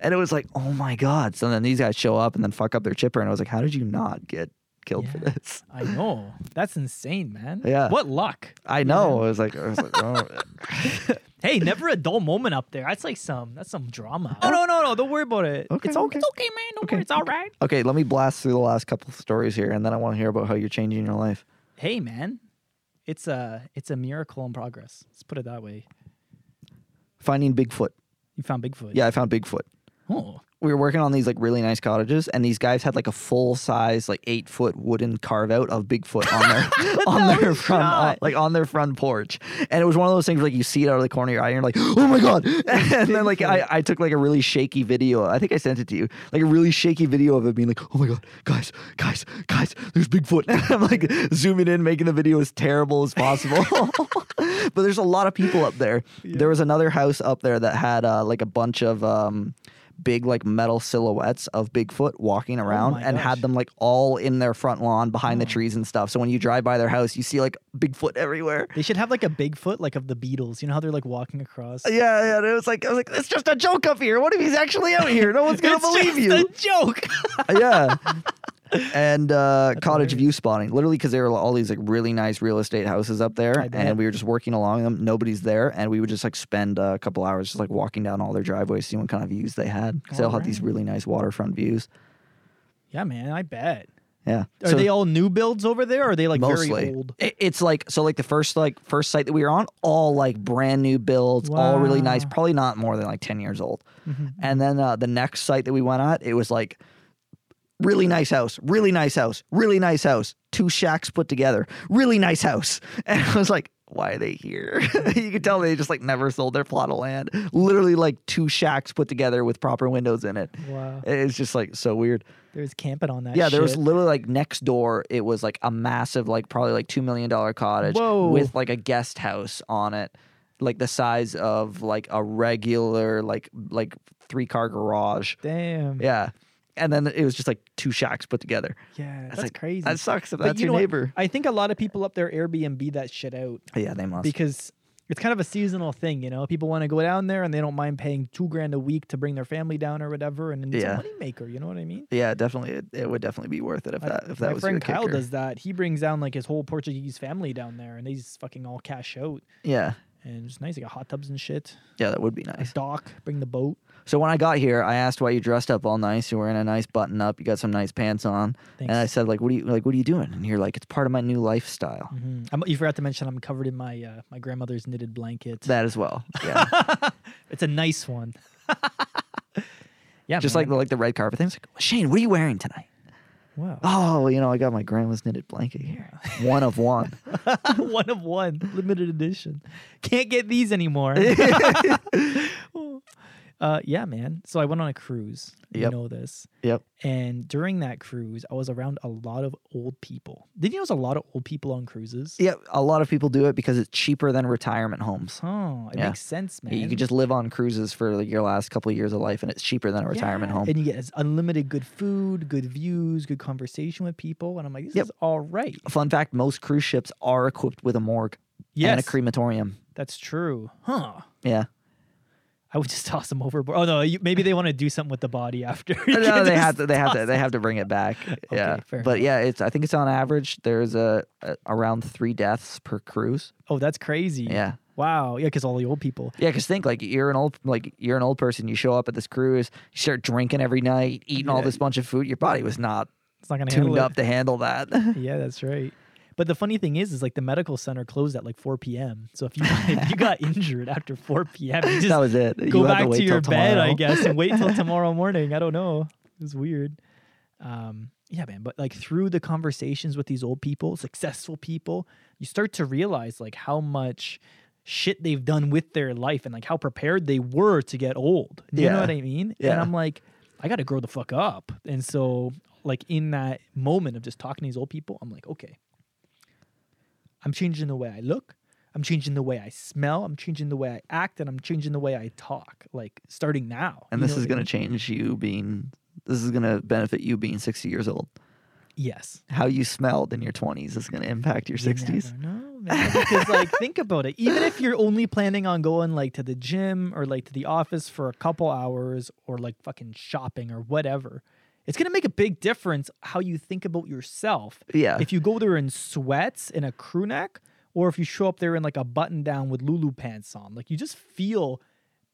and it was like, oh my god. So then these guys show up and then fuck up their chipper, and I was like, how did you not get killed for this? I know. That's insane, man. Yeah. What luck. I know. I was like, I was like, oh. Hey, never a dull moment up there. That's like some that's some drama. Oh no, no, no. Don't worry about it. Okay, it's okay. It's okay, man. Don't Okay, worry. It's all right. Okay, let me blast through the last couple of stories here, and then I want to hear about how you're changing your life. Hey, man. It's a it's a miracle in progress. Let's put it that way. Finding Bigfoot. You found Bigfoot. Yeah, I found Bigfoot. Oh. We were working on these like really nice cottages, and these guys had like a full size, like eight foot wooden carve out of Bigfoot on their on their front, on- like on their front porch. And it was one of those things where like you see it out of the corner of your eye, and you're like, oh my god! And then like I, I took like a really shaky video. I think I sent it to you, like a really shaky video of it being like, oh my god, guys, guys, guys, there's Bigfoot. And I'm like zooming in, making the video as terrible as possible. but there's a lot of people up there. There was another house up there that had uh, like a bunch of um, big like metal silhouettes of Bigfoot walking oh around Oh and gosh. had them like all in their front lawn behind the oh. trees and stuff. So when you drive by their house, you see like Bigfoot everywhere. They should have like a Bigfoot like of the Beatles. You know how they're like walking across. Yeah, yeah. And it was like I was like, it's just a joke up here. What if he's actually out here? No one's gonna It's believe just you. a joke. yeah. And uh, cottage hilarious. view spotting, literally, because there were all these like really nice real estate houses up there, and we were just working along them. Nobody's there, and we would just like spend a couple hours just like walking down all their driveways, seeing what kind of views they had. Because they all had these really nice waterfront views. yeah, man. I bet. Yeah. Are So- they all new builds over there? Or are they like mostly very old? It- it's like so like the first like first site that we were on all like brand new builds all really nice probably not more than like 10 years old Mhm. and then uh, the next site that we went at it was like really nice house really nice house really nice house two shacks put together really nice house and i was like why are they here you could tell they just like never sold their plot of land literally like two shacks put together with proper windows in it Wow. it's just like so weird There's camping on that. yeah, there was literally like next door. It was like a massive, like probably like two million dollar cottage Whoa. with like a guest house on it, like the size of like a regular like like three car garage. Damn. Yeah, and then it was just like two shacks put together. Yeah, that's, like, crazy. That sucks that's you your neighbor. I think a lot of people up there Airbnb that shit out Yeah, they must. because it's kind of a seasonal thing, you know. People want to go down there and they don't mind paying two grand a week to bring their family down or whatever, and it's Yeah. a moneymaker. You know what I mean? yeah, definitely. It, it would definitely be worth it if My- that if my that was friend your Kyle kicker. does that. He brings down like his whole Portuguese family down there, and they just fucking all cash out, Yeah, and it's nice. They got hot tubs and shit. yeah, that would be A nice. dock, bring the boat. So when I got here, I asked why you dressed up all nice. You're wearing a nice button up. You got some nice pants on. Thanks. And I said, like, what are you like? What are you doing? And you're like, it's part of my new lifestyle. Mhm. I'm, you forgot to mention I'm covered in my uh, my grandmother's knitted blanket. That as well. Yeah, it's a nice one. yeah, just like the like the red carpet thing. It's like, Shane, what are you wearing tonight? wow. Oh, you know, I got my grandma's knitted blanket here. One of one. one of one, limited edition. Can't get these anymore. Uh, yeah, man. So I went on a cruise. You Yep. know this. Yep. And during that cruise, I was around a lot of old people. Did you know there's a lot of old people on cruises? Yeah, a lot of people do it because it's cheaper than retirement homes. Oh, it Yeah. makes sense, man. You could just live on cruises for like, your last couple of years of life, and it's cheaper than a retirement Yeah, home. And you get unlimited good food, good views, good conversation with people. And I'm like, this Yep. is all right. Fun fact: most cruise ships are equipped with a morgue. and a crematorium. That's true. Huh. Yeah. I would just toss them overboard. Oh no, you, maybe they want to do something with the body after. No, they have to. They have to. They have to bring it back. yeah, fair but yeah, it's. I think it's on average. There's a, a around three deaths per cruise. Oh, that's crazy. Yeah, Wow. Yeah, because all the old people. yeah. Because think like you're an old like you're an old person. You show up at this cruise. You start drinking every night, eating all this bunch of food. Your body was not It's not gonna tuned it. up to handle that. Yeah, that's right. But the funny thing is, is like the medical center closed at like 4 p.m. So if you if you got injured after 4 p.m., you just that was it. go You back to, wait your bed, I guess, and wait till tomorrow morning. I don't know. It was weird. Um, yeah, man. But like through the conversations with these old people, successful people, you start to realize like how much shit they've done with their life and like how prepared they were to get old. You know what I mean? Yeah. And I'm like, I got to grow the fuck up. And so, like in that moment of just talking to these old people, I'm like, okay, I'm changing the way I look. I'm changing the way I smell. I'm changing the way I act, and I'm changing the way I talk. Like starting now. and this is what I going to change you being. This is going to benefit you being 60 years old. Yes. How you smelled in your 20s is going to impact your You 60s. No. Because like, think about it. Even if you're only planning on going like to the gym or like to the office for a couple hours or like fucking shopping or whatever, it's gonna make a big difference how you think about yourself. Yeah. If you go there in sweats and a crew neck, or if you show up there in like a button down with Lulu pants on, like you just feel.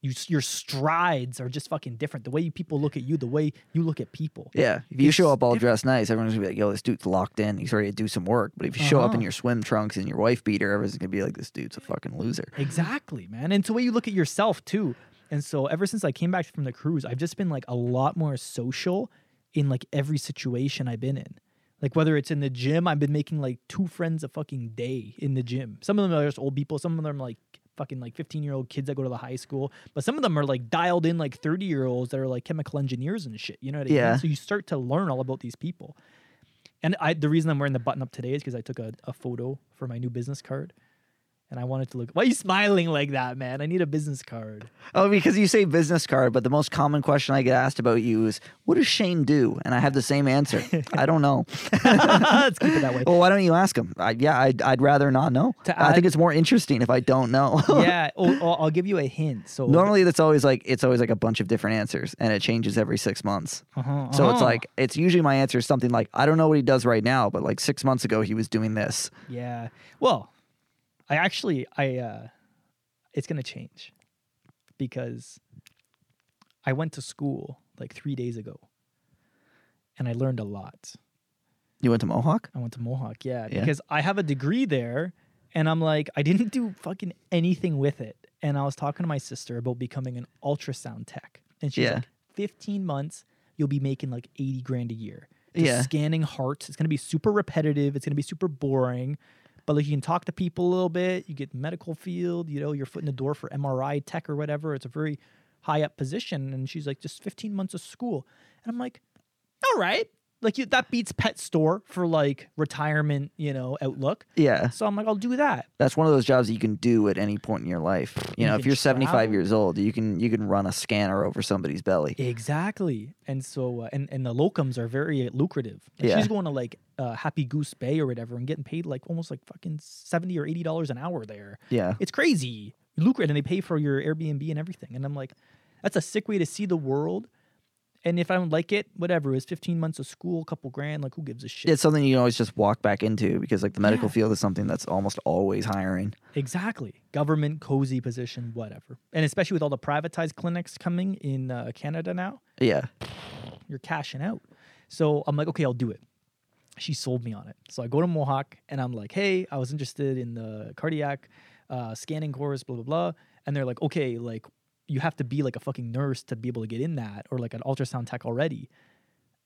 You, your strides are just fucking different. The way you, people look at you, the way you look at people. Yeah, if you show up all diff- dressed nice, everyone's gonna be like, "Yo, this dude's locked in. He's ready to do some work." But if you show up in Uh-huh. your swim trunks and your wife beater, everyone's gonna be like, "This dude's a fucking loser." Exactly, man. And it's the way you look at yourself too. And so ever since I came back from the cruise, I've just been like a lot more social in like every situation I've been in. Like whether it's in the gym, I've been making like two friends a fucking day in the gym. Some of them are just old people, some of them are like fucking like 15 year old kids that go to the high school, but some of them are like dialed in like 30 year olds that are like chemical engineers and shit. You know what I Yeah. mean? So you start to learn all about these people. And I the reason I'm wearing the button up today is because I took a, a photo for my new business card. And I wanted to look. Why are you smiling like that, man? I need a business card. Oh, because you say business card, but the most common question I get asked about you is, "What does Shane do?" And I have the same answer. I don't know. Let's keep it that way. Well, why don't you ask him? I, yeah, I'd, I'd rather not know. To I think it's more interesting if I don't know. yeah. Oh, I'll give you a hint. So Normally, that's always like it's always like a bunch of different answers, and it changes every six months. Uh-huh, So it's uh-huh. like it's usually my answer is something like, "I don't know what he does right now, but like six months ago he was doing this." yeah. Well, I actually I uh it's gonna change because I went to school like three days ago, and I learned a lot. You went to Mohawk? I went to Mohawk, yeah, Yeah. because I have a degree there, and I'm like, I didn't do fucking anything with it. And I was talking to my sister about becoming an ultrasound tech, and she's Yeah. like, 15 months, you'll be making like 80 grand a year. Just Yeah. scanning hearts. It's gonna be super repetitive. It's gonna be super boring. But like you can talk to people a little bit. You get medical field. You know, your foot in the door for MRI tech or whatever. It's a very high up position. And she's like, just 15 months of school. And I'm like, all right. Like you, that beats pet store for like retirement, you know, outlook. Yeah. So I'm like, I'll do that. That's one of those jobs that you can do at any point in your life. You know, if you're 75 travel. years old, you can you can run a scanner over somebody's belly. Exactly. And so, uh, and and the locums are very lucrative. Like, Yeah. She's going to like uh, Happy Goose Bay or whatever and getting paid like almost like fucking seventy or eighty dollars an hour there. Yeah. It's crazy, lucrative, and they pay for your Airbnb and everything. And I'm like, that's a sick way to see the world. And if I don't like it, whatever. It's 15 months of school, couple grand. Like, who gives a shit? It's something you can always just walk back into because like the medical Yeah. field is something that's almost always hiring. Exactly. Government, cozy position, whatever. And especially with all the privatized clinics coming in uh, Canada now, Yeah. you're cashing out. So I'm like, okay, I'll do it. She sold me on it. So I go to Mohawk and I'm like, hey, I was interested in the cardiac uh, scanning course, blah, blah, blah. And they're like, okay, like you have to be like a fucking nurse to be able to get in that or like an ultrasound tech already.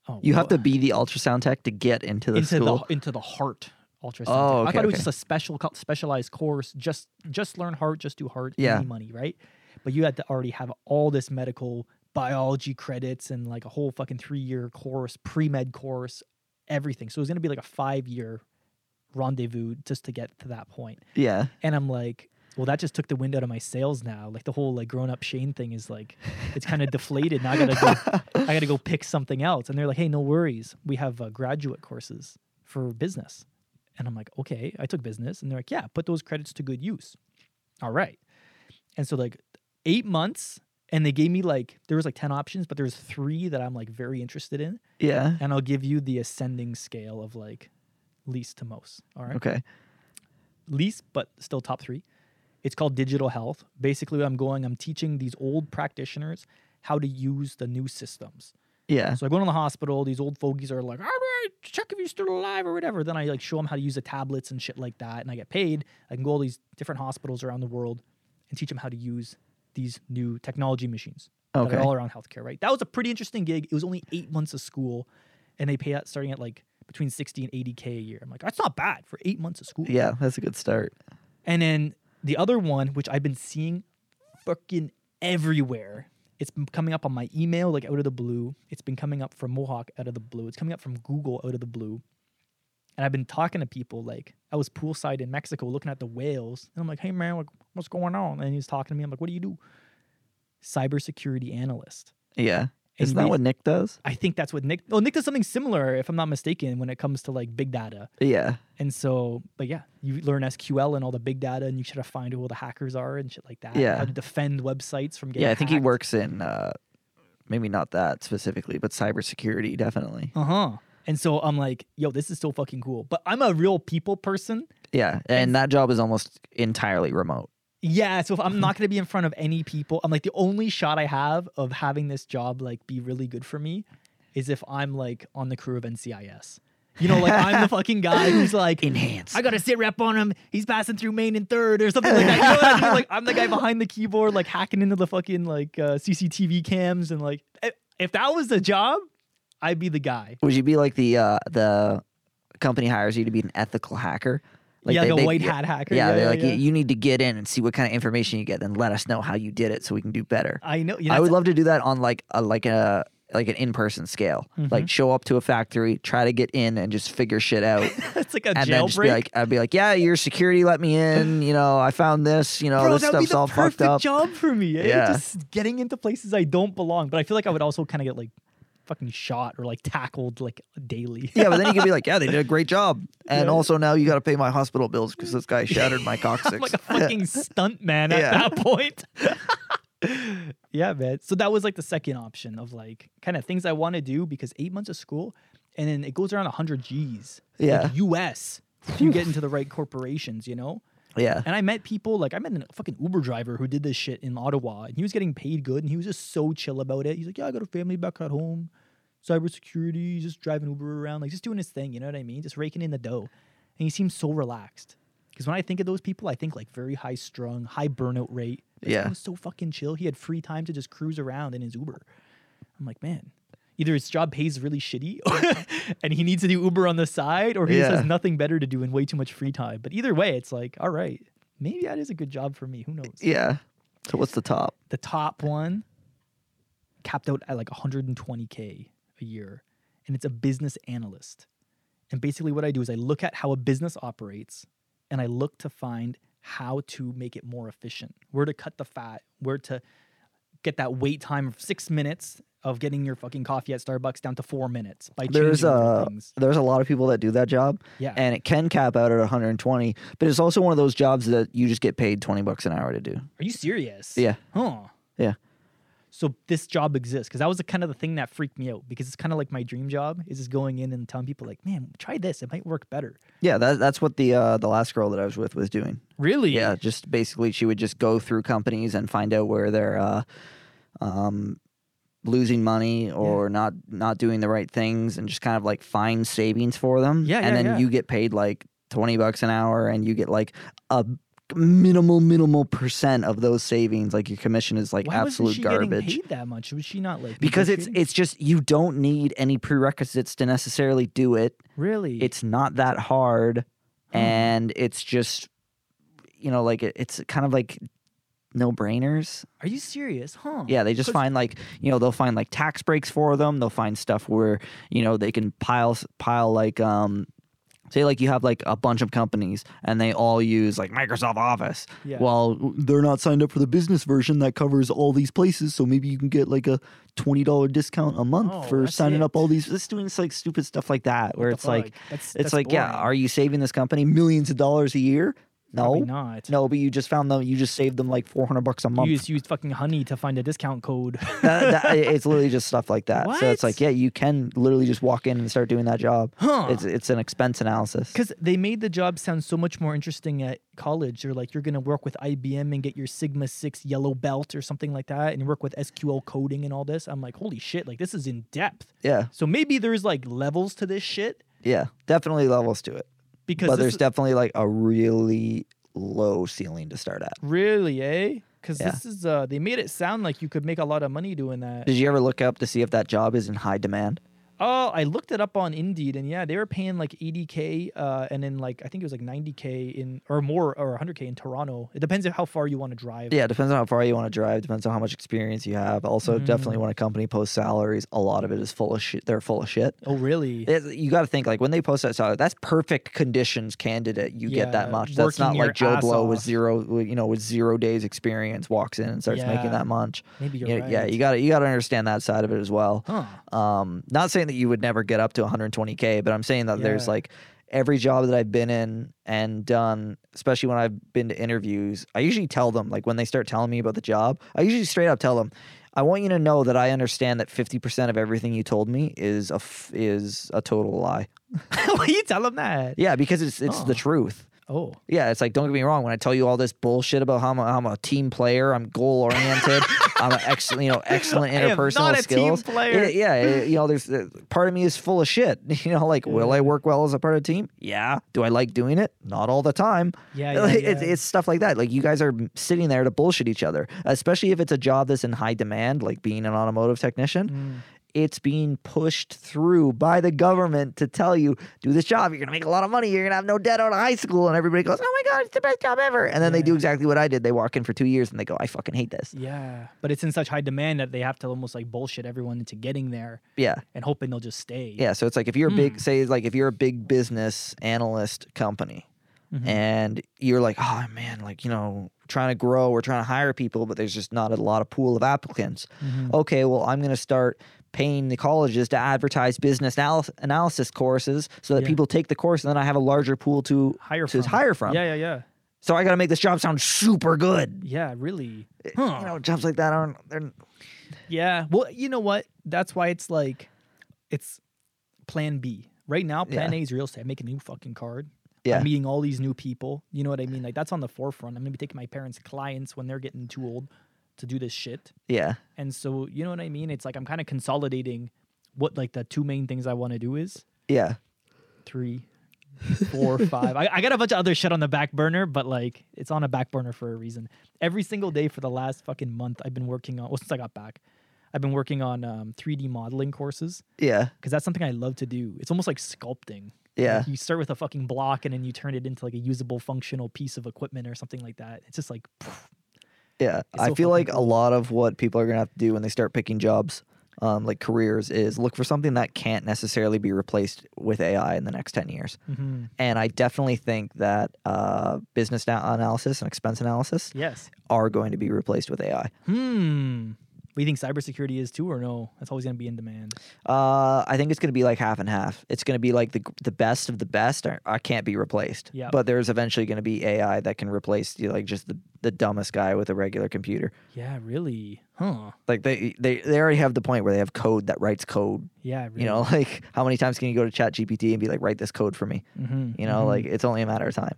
Oh, You have to be the ultrasound tech to get into the into school. the into the heart ultrasound. Oh, tech. I okay, thought it was okay. just a special specialized course. Just just learn heart, just do heart, Yeah. any money, right? But you had to already have all this medical biology credits and like a whole fucking three year course, pre med course, everything. So it was gonna be like a five year rendezvous just to get to that point. yeah. And I'm like, well, that just took the wind out of my sails now. Like the whole like grown up Shane thing is like, it's kind of deflated. Now I gotta go, I gotta go pick something else. And they're like, hey, no worries, we have uh, graduate courses for business. And I'm like, okay, I took business. And they're like, yeah, put those credits to good use. All right. And so like eight months, and they gave me like there was like 10 options, but there's three that I'm like very interested in. Yeah. And I'll give you the ascending scale of like least to most. All right. Okay. Least, but still top three. It's called digital health. Basically, I'm going, I'm teaching these old practitioners how to use the new systems. Yeah. So I go to the hospital. These old fogies are like, all right, check if you're still alive or whatever. Then I like show them how to use the tablets and shit like that, and I get paid. I can go all these different hospitals around the world and teach them how to use these new technology machines that are all around healthcare. Right? That was a pretty interesting gig. It was only eight months of school, and they pay out starting at like between sixty and eighty k a year. I'm like, that's not bad for eight months of school. Yeah. That's a good start. And then the other one, which I've been seeing fucking everywhere. It's been coming up on my email, like out of the blue. It's been coming up from Mohawk out of the blue. It's coming up from Google out of the blue. And I've been talking to people. Like I was poolside in Mexico looking at the whales, and I'm like, "Hey man, what's going on?" And he's talking to me. I'm like, "What do you do?" Cybersecurity analyst. Yeah. And Isn't that what Nick does? I think that's what Nick. Oh, Nick does something similar, if I'm not mistaken, when it comes to like big data. Yeah. And so, but yeah, you learn SQL and all the big data, and you try to find who all the hackers are and shit like that. Yeah. How to defend websites from getting. Yeah. I think he works in uh, maybe not that specifically, but cybersecurity definitely. Uh huh. And so I'm like, yo, this is so fucking cool. But I'm a real people person. Yeah. And that job is almost entirely remote. Yeah. So if I'm not going to be in front of any people, I'm like, the only shot I have of having this job like be really good for me is if I'm like on the crew of NCIS. You know, like I'm the fucking guy who's like, Enhance. I got to sit rep on him. He's passing through main and third or something like that. You know what I mean? Like I'm the guy behind the keyboard, like hacking into the fucking like uh, CCTV cams and like if, if that was the job, I'd be the guy. Would you be like the uh, the company hires you to be an ethical hacker? Yeah, they- like a they- white yeah, hat hacker. Yeah, Yeah, they're yeah, like you need to get in and see what kind of information you get, then let us know how you did it so we can do better. I know. You know I would love to do that on like a like a like an in person scale. Mm-hmm. Like show up to a factory, try to get in and just figure shit out. it's like a and then just be like I'd be like, Yeah, your security let me in, you know, I found this, you know, Bro, this stuff's all perfect fucked up. job for me. eh? Yeah. Just getting into places I don't belong. But I feel like I would also kind of get like fucking shot or like tackled like daily. Yeah, but then you could be like, Yeah, they did a great job. And Yeah. also now you gotta pay my hospital bills because this guy shattered my coccyx. I'm like a fucking stunt man at Yeah. that point. yeah, man. So that was like the second option of like kind of things I want to do because eight months of school, and then it goes around 100 G's. Yeah. Like US. If you get into the right corporations, you know? yeah. And I met people like I met a fucking Uber driver who did this shit in Ottawa, and he was getting paid good, and he was just so chill about it. He's like, "Yeah, I got a family back at home, cybersecurity, just driving Uber around, like just doing his thing." You know what I mean? Just raking in the dough, and he seems so relaxed. Because when I think of those people, I think like very high strung, high burnout rate. This Yeah. was so fucking chill. He had free time to just cruise around in his Uber. I'm like, man, either his job pays really shitty, and he needs to do Uber on the side, or he just has nothing better to do and way too much free time. But either way, it's like, all right, maybe that is a good job for me. Who knows? Yeah. So what's the top? The top one capped out at like 120k a year, and it's a business analyst. And basically, what I do is I look at how a business operates, and I look to find how to make it more efficient, where to cut the fat, where to get that wait time of six minutes of getting your fucking coffee at Starbucks down to four minutes by There's things. there's a lot of people that do that job. Yeah. And it can cap out at 120, but it's also one of those jobs that you just get paid 20 bucks an hour to do. Are you serious? Yeah. Huh. Yeah. So this job exists because that was the kind of the thing that freaked me out because it's kind of like my dream job is just going in and telling people like, man, try this, it might work better. Yeah, that, that's what the uh, the last girl that I was with was doing. Really? Yeah, just basically she would just go through companies and find out where they're uh, um, losing money or not not doing the right things, and just kind of like find savings for them. Yeah, and yeah, then yeah. you get paid like twenty bucks an hour, and you get like a minimal minimal percent of those savings. Like your commission is like Why absolute wasn't she garbage. getting paid that much? Was she not like Because it's it's just you don't need any prerequisites to necessarily do it. really It's not that hard, Huh. and it's just you know like it, it's kind of like no brainers. Are you serious? Huh? Yeah, they just find like you know they'll find like tax breaks for them. They'll find stuff where you know they can pile pile like um Say like you have like a bunch of companies and they all use like Microsoft Office. Yeah. Well, they're not signed up for the business version that covers all these places, so maybe you can get like a twenty dollar discount a month Oh, for signing up all these. It's doing like stupid stuff like that, where it's like? That's- it's that's like yeah, are you saving this company millions of dollars a year? No, Probably not. no, but you just found them. You just saved them like four hundred bucks a month. You just used fucking honey to find a discount code. that, that, it's literally just stuff like that. So it's like, yeah, you can literally just walk in and start doing that job. Huh. It's it's an expense analysis. Because they made the job sound so much more interesting at college. They're like, you're going to work with IBM and get your Sigma 6 yellow belt or something like that, and work with SQL coding and all this. I'm like, holy shit, like this is in depth. Yeah, So maybe there's like levels to this shit yeah, definitely levels to it. Because But there's is- definitely like a really low ceiling to start at. really, eh? Because Yeah. this is, uh, they made it sound like you could make a lot of money doing that. Did you ever look up to see if that job is in high demand? Oh, I looked it up on Indeed, and yeah, they were paying like 80k, uh, and then like I think it was like 90k in or more or 100k in Toronto. It depends on how far you want to drive. Yeah, it depends on how far you want to drive. Depends on how much experience you have. Also, Mm. definitely when a company posts salaries, a lot of it is full of shit. They're full of shit. Oh, really? It- you got to think like when they post that salary, that's perfect conditions candidate. You get that much. That's not like Joe Blow with zero, you know, with zero days experience walks in and starts making that much. Maybe you're Yeah, right. yeah, you got to you got to understand that side of it as well. Huh. Um, not saying that you would never get up to 120k, but I'm saying that there's like every job that I've been in and done, especially when I've been to interviews, I usually tell them like when they start telling me about the job, I usually straight up tell them, I want you to know that I understand that 50% of everything you told me is a f- is a total lie. Why you tell them that? Yeah, because it's it's the Oh. truth. Oh, Yeah, it's like don't get me wrong. When I tell you all this bullshit about how I'm a, I'm a team player, I'm goal oriented, I'm an excellent, you know, excellent interpersonal not a team skills. player. Yeah, yeah, you know, there's uh, part of me is full of shit. You know, like will I work well as a part of a team? Yeah. Do I like doing it? Not all the time. Yeah, yeah, Like, It's, yeah. it's stuff like that. Like you guys are sitting there to bullshit each other, especially if it's a job that's in high demand, like being an automotive technician Mm. It's being pushed through by the government to tell you do this job you're gonna make a lot of money you're gonna have no debt out of high school and everybody goes oh my god it's the best job ever and then they do exactly what i did they walk in for two years and they go i fucking hate this yeah. But it's in such high demand that they have to almost like bullshit everyone into getting there yeah and hoping they'll just stay. yeah so it's like if you're a big Hmm. say like if you're a big business analyst company Mhm. and you're like oh man like you know trying to grow we're trying to hire people but there's just not a lot of pool of applicants Mhm. okay, well, I'm going to start paying the colleges to advertise business anal- analysis courses so that Yeah. people take the course and then I have a larger pool to Hire to from. hire from. Yeah, yeah, yeah. So I got to make this job sound super good. Yeah, really. Eh, it- Huh. You know, jobs like that aren't. They're, Yeah. Well, you know what? That's why it's like, it's plan B. Right now, plan Yeah. A is real estate. I make a new fucking card. yeah, I'm meeting all these new people. You know what I mean? Like, that's on the forefront. I'm to be taking my parents' clients when they're getting too old to do this shit. yeah, And so, you know what I mean? It's like I'm kind of consolidating what like the two main things I want to do is yeah, three, four, five. I, I got a bunch of other shit on the back burner, but like it's on a back burner for a reason. Every single day for the last fucking month, I've been working on. Well, since I got back, I've been working on um, 3D modeling courses yeah, because that's something I love to do. It's almost like sculpting. yeah. Like, you start with a fucking block and then you turn it into like a usable, functional piece of equipment or something like that. It's just like, Yeah, I feel like a lot of what people are gonna have to do when they start picking jobs, um, like careers, is look for something that can't necessarily be replaced with AI in the next ten years. mhm. And I definitely think that uh, business analysis and expense analysis yes. are going to be replaced with AI. Hmm. Do you think cybersecurity is too, or no? That's always going to be in demand. Uh, I think it's going to be like half and half. It's going to be like the the best of the best. Are, are can't be replaced. Yep. But there's eventually going to be AI that can replace you know, like just the, the dumbest guy with a regular computer. Yeah, really? Huh. Like they, they they already have the point where they have code that writes code. Yeah, really. You know, like how many times can you go to Chat GPT and be like, write this code for me? Mhm, You know, mhm. like it's only a matter of time.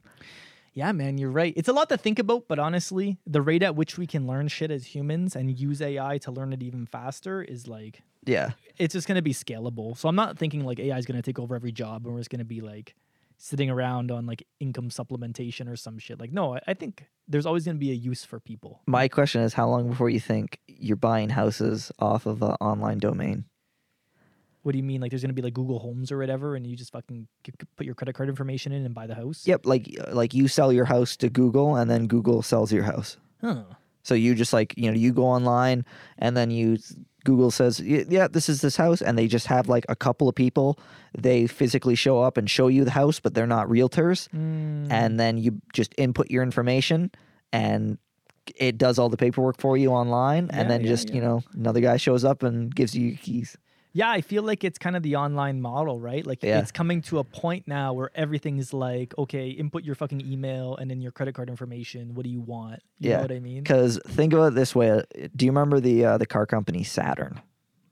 Yeah, man, you're right. It's a lot to think about, but honestly, the rate at which we can learn shit as humans and use AI to learn it even faster is like Yeah. it's just going to be scalable. So I'm not thinking like AI is going to take over every job and we're just going to be like sitting around on like income supplementation or some shit. Like no, I, I think there's always going to be a use for people. My question is, how long before you think you're buying houses off of an online domain? What do you mean? Like there's going to be like Google Homes or whatever and you just fucking put your credit card information in and buy the house? Yep, like like you sell your house to Google and then Google sells your house. Huh. So you just like, you know, you go online and then you Google says, yeah, this is this house, and they just have like a couple of people. They physically show up and show you the house, but they're not realtors. Mm. And then you just input your information, and it does all the paperwork for you online. Yeah, and then yeah, just yeah. you know another guy shows up and gives you your keys. Yeah, I feel like it's kind of the online model, right? Like Yeah. it's coming to a point now where everything's like, okay, input your fucking email and then your credit card information. What do you want? You Yeah, know what I mean? Because think of it this way: Do you remember the uh, the car company Saturn?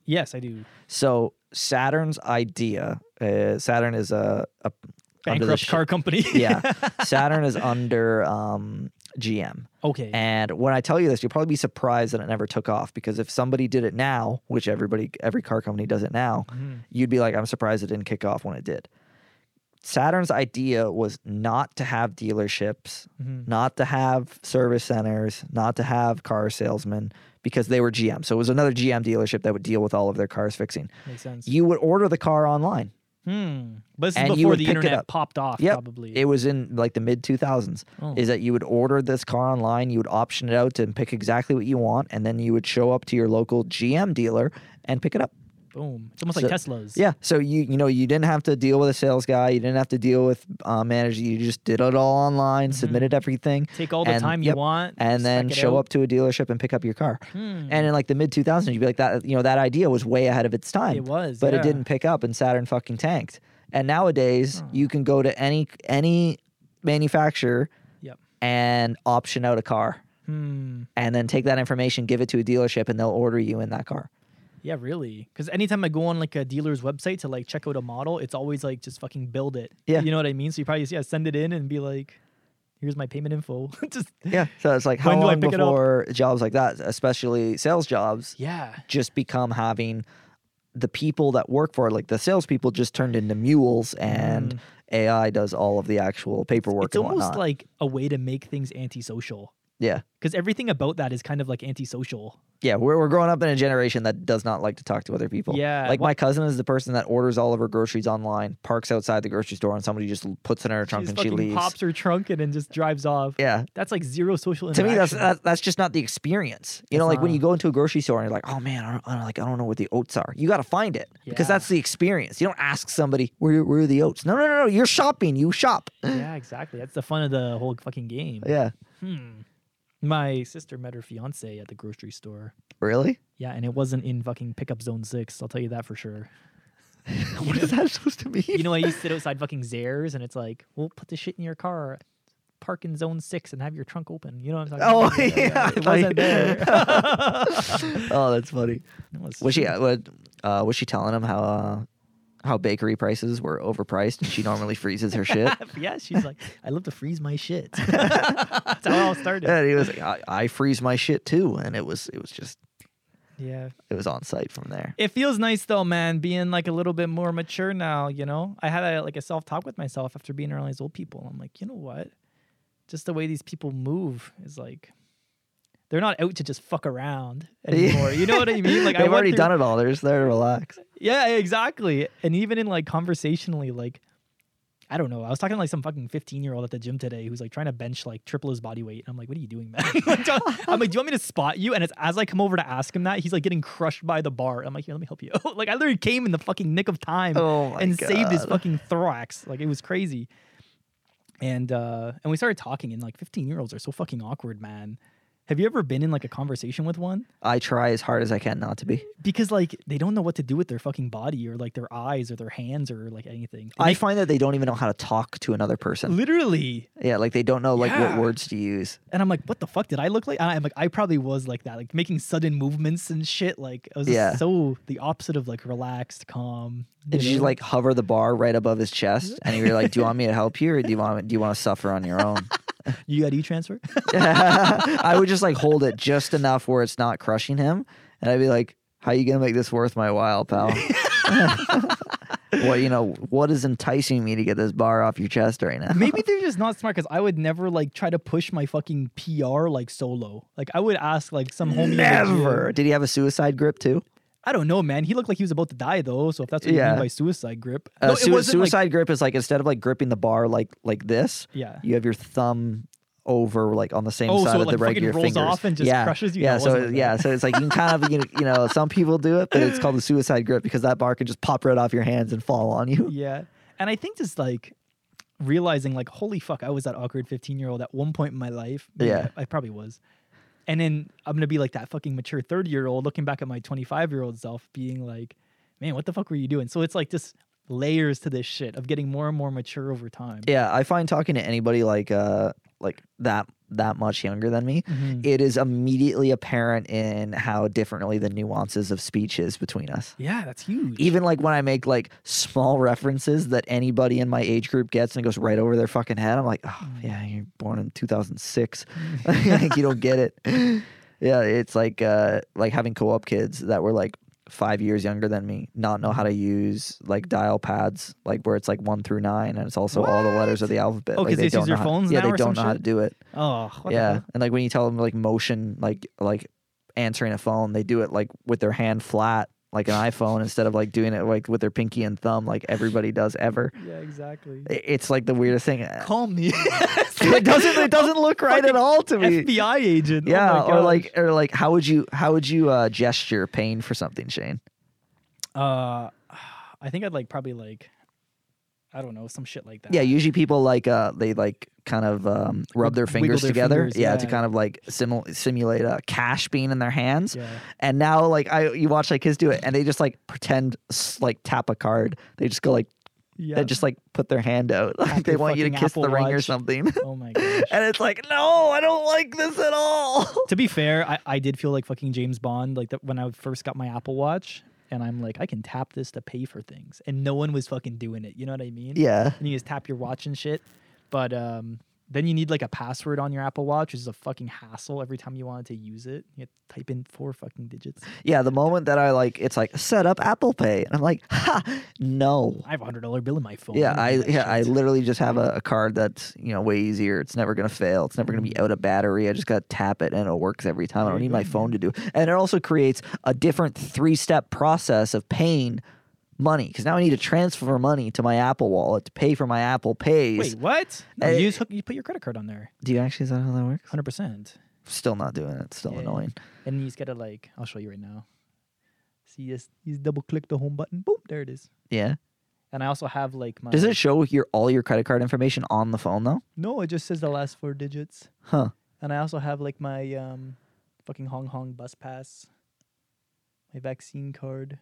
Yes, I do. So Saturn's idea, uh, Saturn is a, a Bankrupt sh- car company. yeah, Saturn is under um, GM. okay. And when I tell you this, you'll probably be surprised that it never took off because if somebody did it now, which everybody, every car company does it now, Mhm. you'd be like, I'm surprised it didn't kick off when it did. Saturn's idea was not to have dealerships, Mhm. not to have service centers, not to have car salesmen because they were GM. So it was another GM dealership that would deal with all of their cars fixing. Makes sense. You would order the car online. Hmm. But this is before the internet popped off, Yep. probably. It was in like the mid 2000s. Oh. Is that you would order this car online, you would option it out and pick exactly what you want, and then you would show up to your local GM dealer and pick it up. Boom. It's almost So- like Teslas. Yeah. So you you know you didn't have to deal with a sales guy, you didn't have to deal with uh, manager. You just did it all online, submitted everything, Take all the And- time yep. you want. and then show out. up to a dealership and pick up your car. Hmm. And in like the mid 2000s, you'd be like that. You know that idea was way ahead of its time. It was, but yeah. it didn't pick up, and Saturn fucking tanked. And nowadays, Oh. you can go to any any manufacturer Yep. and option out a car, Hmm. and then take that information, give it to a dealership, and they'll order you in that car. Yeah, really. Because anytime I go on like a dealer's website to like check out a model, it's always like just fucking build it. Yeah. You know what I mean? So you probably just, yeah send it in and be like, here's my payment info. just Yeah. So it's like how do I long pick it up? before jobs like that, especially sales jobs, yeah. just become having the people that work for it, like the salespeople, just turned into mules, and AI does all of the actual paperwork Mm. It's almost whatnot. like a way to make things antisocial. yeah. Because everything about that is kind of like antisocial. Yeah, we're, we're growing up in a generation that does not like to talk to other people. Yeah, Like wha- my cousin is the person that orders all of her groceries online, parks outside the grocery store, and somebody just puts it in her trunk and she leaves. pops her trunk in and just drives off. Yeah. That's like zero social interaction. To me, that's that, that's just not the experience. You know, It's like when you go into a grocery store and you're like, "Oh man, I don't, I don't like I don't know what the oats are." You got to find it because that's the experience. You don't ask somebody where where are the oats. No, no, no, no. You're shopping. You shop. yeah, exactly. That's the fun of the whole fucking game. Yeah. Hmm. My sister met her fiance at the grocery store. Really? Yeah, and it wasn't in fucking pickup zone six. I'll tell you that for sure. what is that supposed to mean? You know, I used to sit outside fucking Zehrs, and it's like, we'll put the shit in your car, park in zone six, and have your trunk open. You know what I'm talking Oh about? yeah, I it thought wasn't there. oh, that's funny. Was- Was she? What? Uh, was she telling him how uh, how bakery prices were overpriced and she normally freezes her shit? yeah, she's like, I love to freeze my shit. That's how it all started. and he was like, I, I freeze my shit too, and it was it was just Yeah. it was on site from there. It feels nice though, man, being like a little bit more mature now, you know? I had a, like a self talk with myself after being around these old people. I'm like, you know what? Just the way these people move is like they're not out to just fuck around anymore. You know what I mean? Like I They've went already through- done it all. They're just there to relax. Yeah, exactly. And even in like conversationally, like I don't know. I was talking to like some fucking 15 year old at the gym today who's like trying to bench like triple his body weight. And I'm like, what are you doing, man? I'm like, do you want me to spot you? And it's as I come over to ask him that, he's like getting crushed by the bar. I'm like, here, let me help you. like I literally came in the fucking nick of time Oh and saved his fucking thorax. Like it was crazy. And uh and we started talking, and like 15 year olds are so fucking awkward, man. Have you ever been in like a conversation with one? I try as hard as I can not to be. because like they don't know what to do with their fucking body or like their eyes or their hands or like anything. I find that they don't even know how to talk to another person. literally, Yeah, like they don't know like Yeah. what words to use. and I'm like, what the fuck did I look like? And I'm like, I probably was like that, like making sudden movements and shit. Like I was Yeah. so the opposite of like relaxed, calm. And you you like hover the bar right above his chest, and you're like, "Do you want me to help you, or do you want do you want to suffer on your own?" you got e transfer. I would just like hold it just enough where it's not crushing him, and I'd be like, "How are you gonna make this worth my while, pal?" what you know? What is enticing me to get this bar off your chest right now? Maybe they're just not smart because I would never like try to push my fucking PR like solo. Like I would ask like some homie. in the gym- Never. Did he have a suicide grip too? I don't know, man. He looked like he was about to die though. So if that's what you mean by suicide grip, Uh, No, sui- wasn't, like- suicide grip is like instead of like gripping the bar like like this, yeah. you have your thumb over like on the same Oh, side so of the regular rolls fingers. off and just yeah. crushes you? Yeah, so like yeah, so it's like you can kind of you know, you know some people do it, but it's called the suicide grip because that bar can just pop right off your hands and fall on you. Yeah. And I think just like realizing like, holy fuck, I was that awkward 15 year old at one point in my life. Yeah. I, I probably was. And then I'm gonna be like that fucking mature 30 year old looking back at my 25 year old self being like, man, what the fuck were you doing? So it's like just layers to this shit of getting more and more mature over time. Yeah, I find talking to anybody like uh like that that much younger than me, Mhm. it is immediately apparent in how differently the nuances of speech is between us. Yeah, that's huge. Even like when I make like small references that anybody in my age group gets and it goes right over their fucking head, I'm like, oh yeah, you're born in 2006. like you don't get it. Yeah, it's like uh like having co-op kids that were like five years younger than me not know how to use like dial pads like where it's like one through nine and it's also all the letters of the alphabet. Oh, like, they don't use their how- phones Yeah, they don't know how to do it. oh, what the yeah, and like when you tell them like motion like like answering a phone, they do it like with their hand flat like an iPhone instead of like doing it like with their pinky and thumb like everybody does ever. Yeah, exactly. I- It's like the weirdest thing. Call me. it doesn't it doesn't look right at all to me. FBI agent. Oh Yeah, my or like or like how would you how would you uh gesture pain for something, Shane? Uh, I think I'd like probably like, I don't know, some shit like that. Yeah, usually people like uh they like kind of um rub their fingers their together. fingers, yeah, to kind of like simul- simulate a cash being in their hands. Yeah. And now like I you watch like kids do it and they just like pretend like tap a card. They just go like Yeah. they just like put their hand out. Like they want you to kiss Apple the ring or something. oh my gosh. and it's like, "No, I don't like this at all." to be fair, I, I did feel like fucking James Bond, like that when I first got my Apple Watch, and I'm like, I can tap this to pay for things, and no one was fucking doing it. You know what I mean? yeah. And you just tap your watch and shit, but um, then you need like a password on your Apple Watch, which is a fucking hassle every time you wanted to use it. You have to type in four fucking digits. Yeah, the moment that I like it's like set up Apple Pay and I'm like, "Ha, no." I have a hundred dollar bill in my phone. Yeah, I yeah, I literally just have a, a card that's you know way easier. It's never gonna fail. It's never gonna be out of battery. I just gotta tap it and it works every time. I don't need my phone to do. And it also creates a different three step process of paying money because now I need to transfer money to my Apple Wallet to pay for my Apple Pays. Wait, what? No, you just hook, you put your credit card on there, Do you actually is that how that works? hundred percent. Still not doing it. It's still Yeah. annoying. And you just gotta like, I'll show you right now. See, you just, you just double click the home button. Boom, there it is. Yeah. And I also have like my. Does it show your all your credit card information on the phone though? No, it just says the last four digits. Huh. And I also have like my um, fucking Hong Kong bus pass, my vaccine card,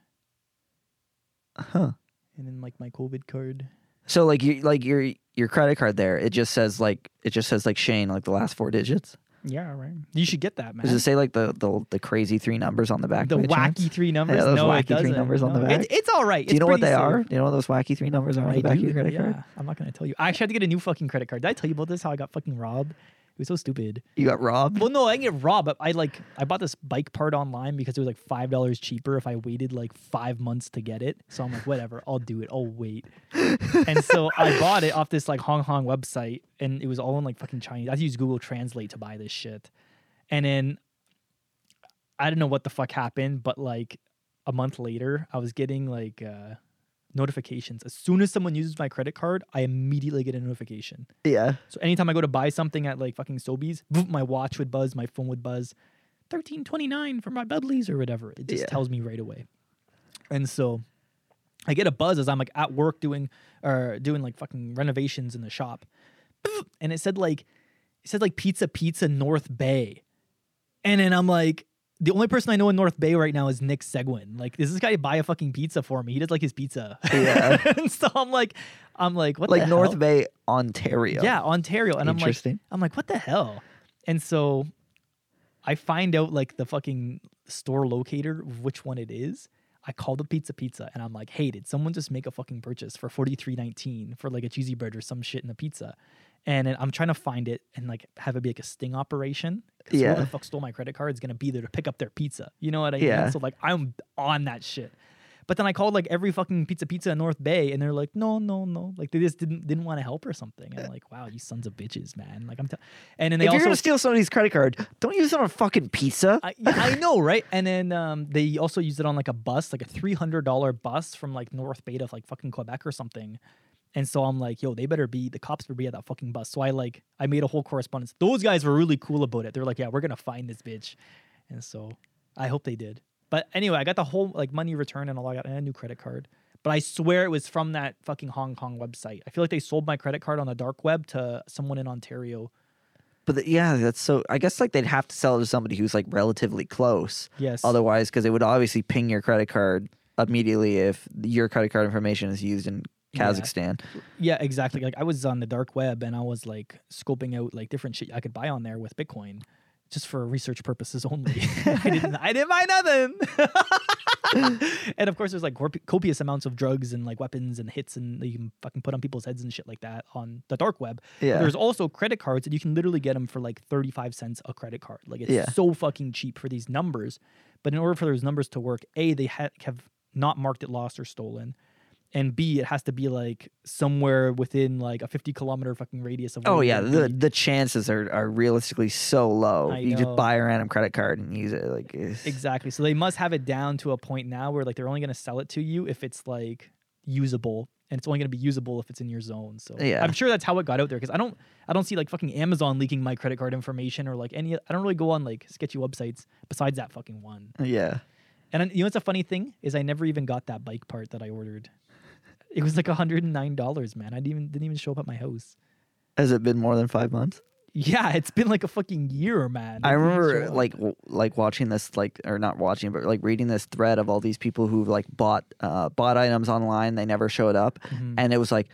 Huh. and then like my COVID card. So like you like your your credit card there, it just says like it just says like Shane like the last four digits. Yeah, right. You should get that, man. Does it say like the the, the crazy three numbers on the back? the by chance? wacky three numbers? those no, wacky it three numbers on the back? It's, it's all right. Do you It's know what they safe. are? Do you know what those wacky three numbers are on I the back do, of your credit yeah. card? I'm not gonna tell you. I actually had to get a new fucking credit card. Did I tell you about this? How I got fucking robbed? Was so stupid. You got robbed. Well, no, I didn't get robbed. But I like I bought this bike part online because it was like five dollars cheaper if I waited like five months to get it. So I'm like, whatever, I'll do it. I'll wait. and so I bought it off this like Hong Kong website, and it was all in like fucking Chinese. I used Google Translate to buy this shit, and then I don't know what the fuck happened, but like a month later, I was getting like uh, notifications. As soon as someone uses my credit card, I immediately get a notification. Yeah. So anytime I go to buy something at like fucking Sobeys, my watch would buzz, my phone would buzz, thirteen twenty nine for my bubblies or whatever. It just Yeah. tells me right away. And so I get a buzz as I'm like at work doing or doing like fucking renovations in the shop, and it said like it said like Pizza Pizza North Bay, and then I'm like. The only person I know in North Bay right now is Nick Seguin. Like, does this guy buy a fucking pizza for me? He does like his pizza. Yeah. and so I'm like, I'm like, what like North hell? Bay, Ontario. Yeah, Ontario. And I'm like. I'm like, what the hell? And so I find out like the fucking store locator of which one it is. I call the Pizza Pizza and I'm like, hey, did someone just make a fucking purchase for forty three nineteen for like a cheesy bread or some shit in the pizza? And I'm trying to find it and like have it be like a sting operation. Yeah. whoever the fuck stole my credit card is gonna be there to pick up their pizza. You know what I Yeah. mean? So like I'm on that shit. But then I called like every fucking pizza pizza in North Bay, and they're like, no, no, no, like they just didn't didn't want to help or something. And I'm like, wow, you sons of bitches, man. Like I'm, t- and then they If you're gonna steal somebody's credit card, don't use it on a fucking pizza. I, yeah, I know, right? And then um, they also used it on like a bus, like a three hundred dollar bus from like North Bay to like fucking Quebec or something. And so I'm like, yo, they better be the cops better be at that fucking bus. So I like I made a whole correspondence. Those guys were really cool about it. They're like, yeah, we're gonna find this bitch. And so I hope they did. But anyway, I got the whole like money return and all I got and a new credit card. But I swear it was from that fucking Hong Kong website. I feel like they sold my credit card on the dark web to someone in Ontario. But the, yeah, that's so. I guess like they'd have to sell it to somebody who's like relatively close. Yes. Otherwise, because it would obviously ping your credit card immediately if your credit card information is used in. Kazakhstan. Yeah, exactly. Like I was on the dark web and I was like scoping out like different shit I could buy on there with Bitcoin, just for research purposes only. I didn't. I didn't buy nothing. and of course, there's like corp- copious amounts of drugs and like weapons and hits and that you can fucking put on people's heads and shit like that on the dark web. But Yeah. There's also credit cards and you can literally get them for like 35 cents a credit card. Like it's Yeah. so fucking cheap for these numbers. But in order for those numbers to work, A, they ha- have not marked it lost or stolen. And B, it has to be like somewhere within like a 50 kilometer fucking radius of. Oh yeah, the the chances are, are realistically so low. I you know. just buy a random credit card and use it. Like it's- Exactly. So they must have it down to a point now where like they're only going to sell it to you if it's like usable and it's only going to be usable if it's in your zone. So Yeah. I'm sure that's how it got out there because I don't I don't see like fucking Amazon leaking my credit card information or like any I don't really go on like sketchy websites besides that fucking one. yeah. And you know what's a funny thing is I never even got that bike part that I ordered. It was like $109, man. I didn't even didn't even show up at my house. Has it been more than five months? Yeah, it's been like a fucking year, man. I didn't remember like w- like watching this like or not watching but like reading this thread of all these people who like bought uh bought items online they never showed up Mhm. and it was like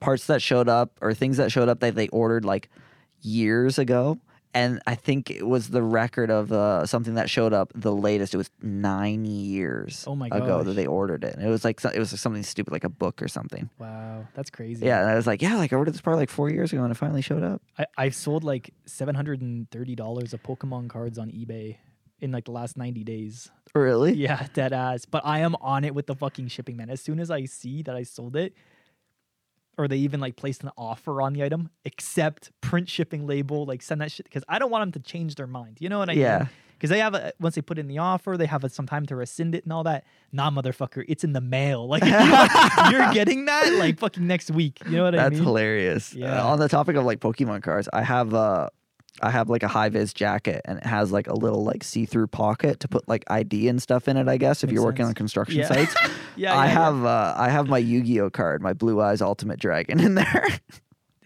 parts that showed up or things that showed up that they ordered like years ago and I think it was the record of uh, something that showed up the latest. It was nine years Oh my ago that they ordered it. And it was like it was something stupid, like a book or something. Wow, that's crazy. Yeah, and I was like, yeah, like I ordered this part like four years ago, and it finally showed up. I, I've sold like seven hundred and thirty dollars of Pokemon cards on eBay in like the last ninety days. Really? Yeah, dead ass. But I am on it with the fucking shipping, man. As soon as I see that I sold it, or they even like placed an offer on the item, accept print shipping label, like send that shit because I don't want them to change their mind. You know what I Yeah. mean? Yeah. Because they have a once they put in the offer, they have a, some time to rescind it and all that. Nah, motherfucker, it's in the mail. Like you're getting that like fucking next week. You know what I mean? That's hilarious. Uh, Yeah. on the topic of like Pokemon cards, I have uh I have like a high vis jacket and it has like a little like see through pocket to put like ID and stuff in it, I guess, if Makes you're working sense. on construction Yeah. sites. Yeah, I yeah, have uh I have my Yu-Gi-Oh card, my Blue Eyes Ultimate Dragon in there.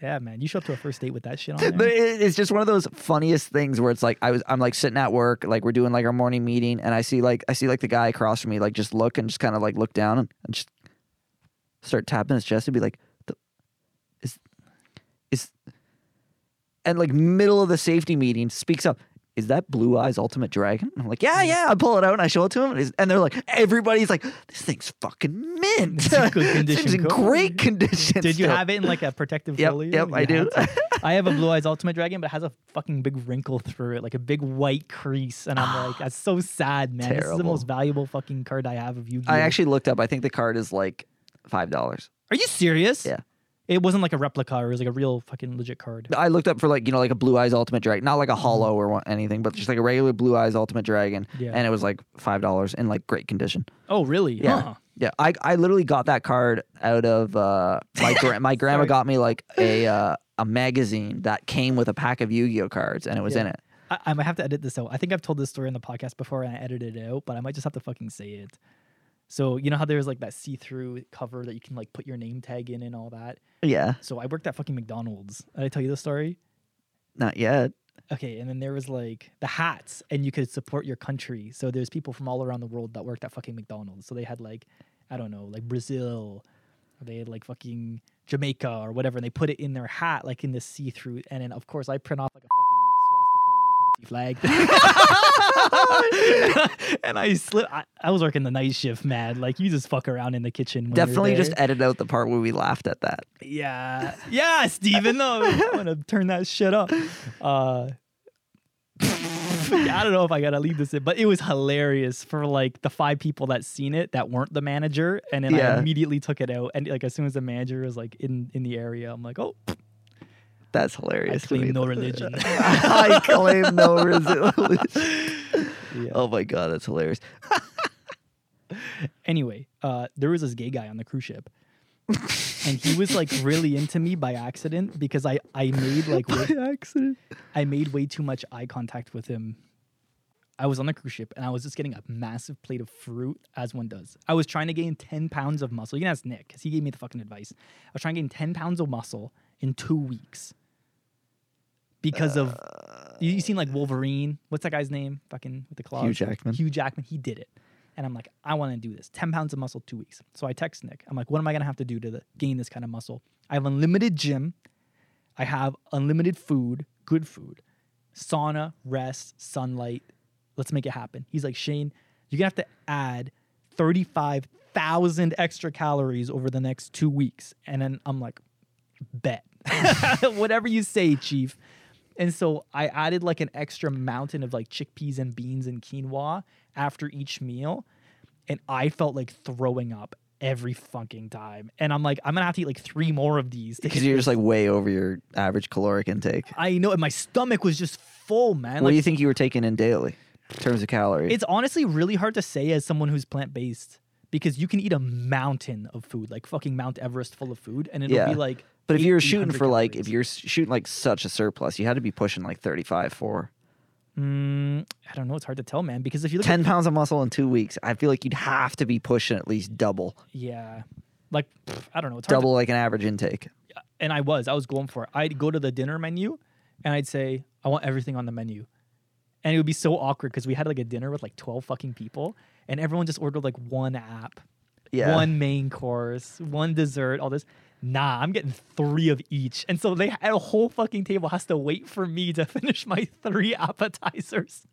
Yeah, man. You show up to a first date with that shit on but it, it's just one of those funniest things where it's like I was I'm like sitting at work, like we're doing like our morning meeting, and I see like I see like the guy across from me like just look and just kind of like look down and, and just start tapping his chest and be like, is and like middle of the safety meeting speaks up. Is that Blue Eyes Ultimate Dragon? I'm like, yeah, yeah. I pull it out and I show it to him, and, they're like, everybody's like, this thing's fucking mint. It's in good This condition, thing's in cool. great condition. Did you still." have it in like a protective Yep, folio? yep, You I do. I have a Blue Eyes Ultimate Dragon, but it has a fucking big wrinkle through it, like a big white crease. And I'm like, that's so sad, man. This is the most valuable fucking card I have of Yu-Gi-Oh. I actually looked up. I think the card is like five dollars. Are you serious? Yeah. It wasn't like a replica, or it was like a real fucking legit card. I looked up for like you know like a Blue Eyes Ultimate Dragon, not like Mm-hmm. a hollow or one- anything, but just like a regular Blue Eyes Ultimate Dragon, Yeah. and it was like five dollars in like great condition. Oh, really? Yeah. Huh. Yeah, I I literally got that card out of uh my gra- my grandma Sorry. got me like a uh, a magazine that came with a pack of Yu-Gi-Oh cards, and it was in it. I, I might have to edit this out. I think I've told this story in the podcast before and I edited it out, but I might just have to fucking say it. So you know how there's like that see-through cover that you can like put your name tag in and all that. Yeah, So I worked at fucking McDonald's. Did I tell you the story? not yet. Okay, and then there was like the hats, and you could support your country. So there's people from all around the world that worked at fucking McDonald's. So they had like, I don't know, like Brazil, or they had like fucking Jamaica or whatever, and they put it in their hat, like in the see-through. And then of course I print off like a fucking like swastika, like Nazi flag. and I slip. I, I was working the night shift, man. Like you just fuck around in the kitchen. Definitely just edit out the part where we laughed at that. Yeah, yeah, Steven. No, I'm gonna turn that shit up. Uh, I don't know if I gotta leave this in, but it was hilarious for like the five people that seen it that weren't the manager, and then I immediately took it out. And like as soon as the manager was like in in the area, I'm like, oh, That's I hilarious. to claim me. no religion. I claim no religion. Yeah. Oh my god, that's hilarious. Anyway, uh, there was this gay guy on the cruise ship, and he was like really into me by accident because I I made like way, accident. I made way too much eye contact with him. I was on the cruise ship and I was just getting a massive plate of fruit, as one does. I was trying to gain 10 pounds of muscle. You can ask Nick because he gave me the fucking advice. I was trying to gain 10 pounds of muscle in two weeks because of. You, you seen like uh, Wolverine? What's that guy's name? Fucking with the claws? Hugh Jackman. Hugh Jackman. He did it. And I'm like, I want to do this. 10 pounds of muscle, two weeks. So I text Nick. I'm like, what am I going to have to do to the, gain this kind of muscle? I have unlimited gym. I have unlimited food, good food, sauna, rest, sunlight. Let's make it happen. He's like, Shane, you're going to have to add 35,000 extra calories over the next two weeks. And then I'm like, bet. Whatever you say, chief. And so I added like an extra mountain of like chickpeas and beans and quinoa after each meal. And I felt like throwing up every fucking time. And I'm like, I'm gonna have to eat like three more of these. Because you're just like way over your average caloric intake. I know, and my stomach was just full, man. what like do you think you were taking in daily in terms of calories? it's honestly really hard to say as someone who's plant based because you can eat a mountain of food, like fucking Mount Everest full of food, and it'll Yeah. be like. But if you were shooting 800 for like, if you're shooting like such a surplus, you had to be pushing like 35, 4. Mm, I don't know. It's hard to tell, man. Because if you look, at, 10 pounds of muscle in two weeks, I feel like you'd have to be pushing at least double, yeah, like pff, I don't know. It's hard to double like an average intake. and I was, I was going for it. I'd go to the dinner menu and I'd say, I want everything on the menu. And it would be so awkward because we had like a dinner with like 12 fucking people and everyone just ordered like one app, Yeah. one main course, one dessert, all this. Nah, I'm getting three of each. And so they had a whole fucking table has to wait for me to finish my three appetizers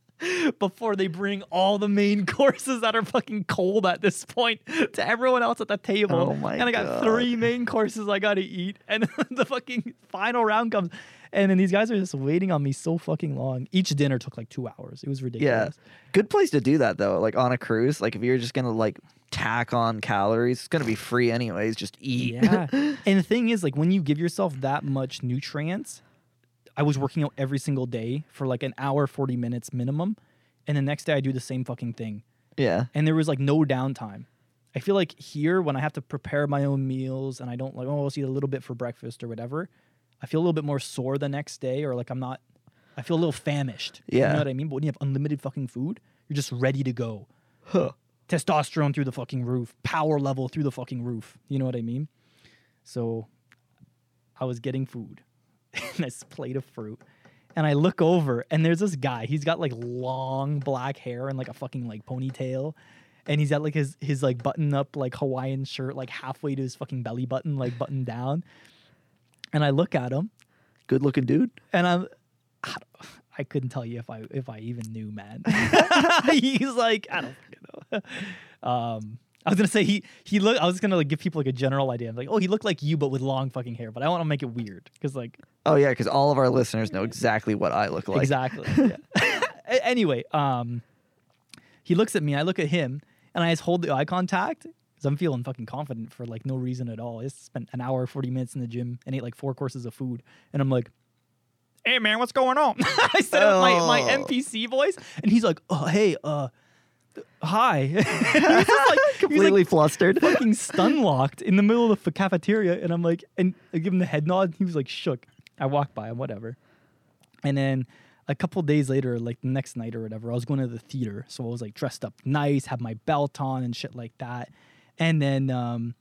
before they bring all the main courses that are fucking cold at this point to everyone else at the table. Oh my and I got God. three main courses I gotta eat, and the fucking final round comes, and then these guys are just waiting on me so fucking long. Each dinner took like two hours. It was ridiculous. Yeah. Good place to do that though. Like on a cruise, like if you're just to like tack on calories, it's to be free anyways. Just eat. Yeah. and the thing is, like, when you give yourself that much nutrients, I was working out every single day for like an hour, 40 minutes minimum. And the next day I do the same fucking thing. yeah. And there was like no downtime. I feel like here, when I have to prepare my own meals and I don't like, oh, I'll eat a little bit for breakfast or whatever, I feel a little bit more sore the next day or like I'm not, I feel a little famished. Yeah. You know what I mean? But when you have unlimited fucking food, you're just ready to go Huh. testosterone through the fucking roof, power level through the fucking roof. You know what I mean? So I was getting food, this plate of fruit, and I look over and there's this guy. He's got like long black hair and like a fucking like ponytail. And he's got like his his like button up like Hawaiian shirt like halfway to his fucking belly button like buttoned down. And I look at him Good looking dude. and I'm I I couldn't tell you if I if I even knew, man. He's like I don't fucking know. Um, I was gonna say he he look. I was gonna like give people like a general idea. I'm like, oh, he looked like you, but with long fucking hair. But I want to make it weird because like Oh yeah, because all of our listeners know exactly what I look like. exactly. yeah. Anyway, um, he looks at me. I look at him, and I just hold the eye contact because I'm feeling fucking confident for like no reason at all. I just spent an hour, forty minutes in the gym and ate like four courses of food, and I'm like. Hey man, what's going on? I said with my, my Oh. NPC voice, and he's like, "Oh, hey, uh, hi." he's just like, he was like Completely flustered. fucking stun locked in the middle of the cafeteria, and I'm like, and I give him the head nod. He was like shook. I walked by him, whatever. And then a couple days later, like the next night or whatever, I was going to the theater, so I was like dressed up nice, have my belt on and shit like that. And then um,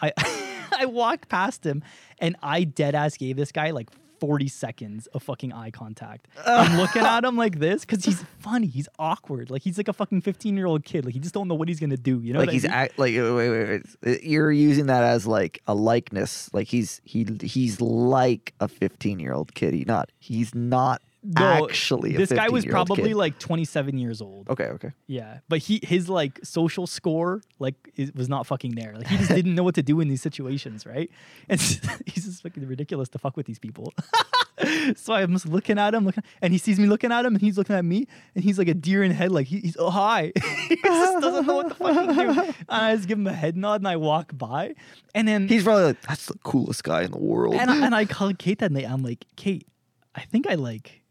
I I walked past him, and I dead ass gave this guy like. 40 seconds of fucking eye contact. I'm looking at him like this because he's funny. He's awkward. Like he's like a fucking 15 year old kid. Like he just don't know what he's gonna do. You know, like what I he's mean? act, like wait, wait, wait, wait. You're using that as like a likeness. Like he's he he's like a 15 year old kid. He not he's not Actually. This guy was probably kid. like 27 years old. okay, okay. Yeah, but he his like social score like it was not fucking there. Like he just didn't know what to do in these situations, right? And he's just fucking ridiculous to fuck with these people. so I'm just looking at him, looking, and he sees me looking at him, and he's looking at me, and he's like a deer in headlight. He, he's oh hi, he just doesn't know what the fuck to do. And I just give him a head nod, and I walk by, and then He's probably like that's the coolest guy in the world. and I, and I call Kate that night. I'm like, Kate, I think I like,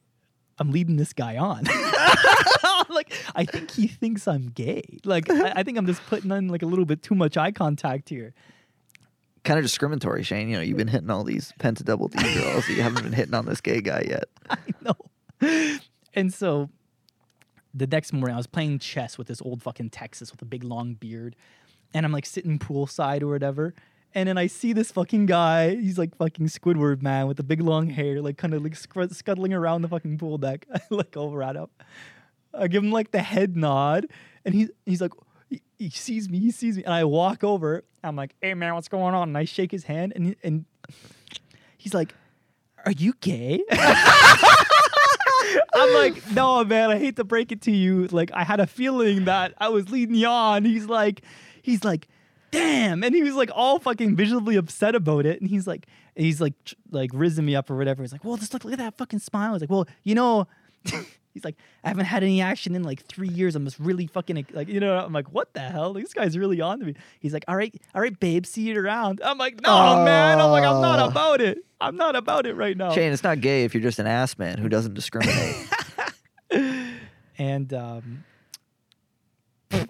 I'm leading this guy on. like, I think he thinks I'm gay. Like, I, I think I'm just putting on like a little bit too much eye contact here. Kind of discriminatory, Shane. You know, you've been hitting all these penta double D girls. you haven't been hitting on this gay guy yet. I know. And so the next morning, I was playing chess with this old fucking Texas with a big long beard. And I'm like sitting poolside or whatever. And then I see this fucking guy. He's like fucking Squidward man with the big long hair, like kind of like scuttling around the fucking pool deck. I look over at him. I give him like the head nod. And he, he's like, he, he sees me, he sees me. And I walk over. I'm like, hey man, what's going on? And I shake his hand. And, and he's like, are you gay? I'm like, no, man, I hate to break it to you. Like, I had a feeling that I was leading you on. He's like, he's like, damn. And he was like all fucking visually upset about it. And he's like, he's like, like rizzing me up or whatever. He's like, well, just look, look at that fucking smile. He's like, well, you know, he's like, I haven't had any action in like three years. I'm just really fucking like, you know, I'm like, what the hell? This guy's really on to me. He's like, all right, all right, babe, see you around. I'm like, no, man. I'm like, I'm not Oh. about it. I'm not about it right now. Shane, it's not gay if you're just an ass man who doesn't discriminate. and um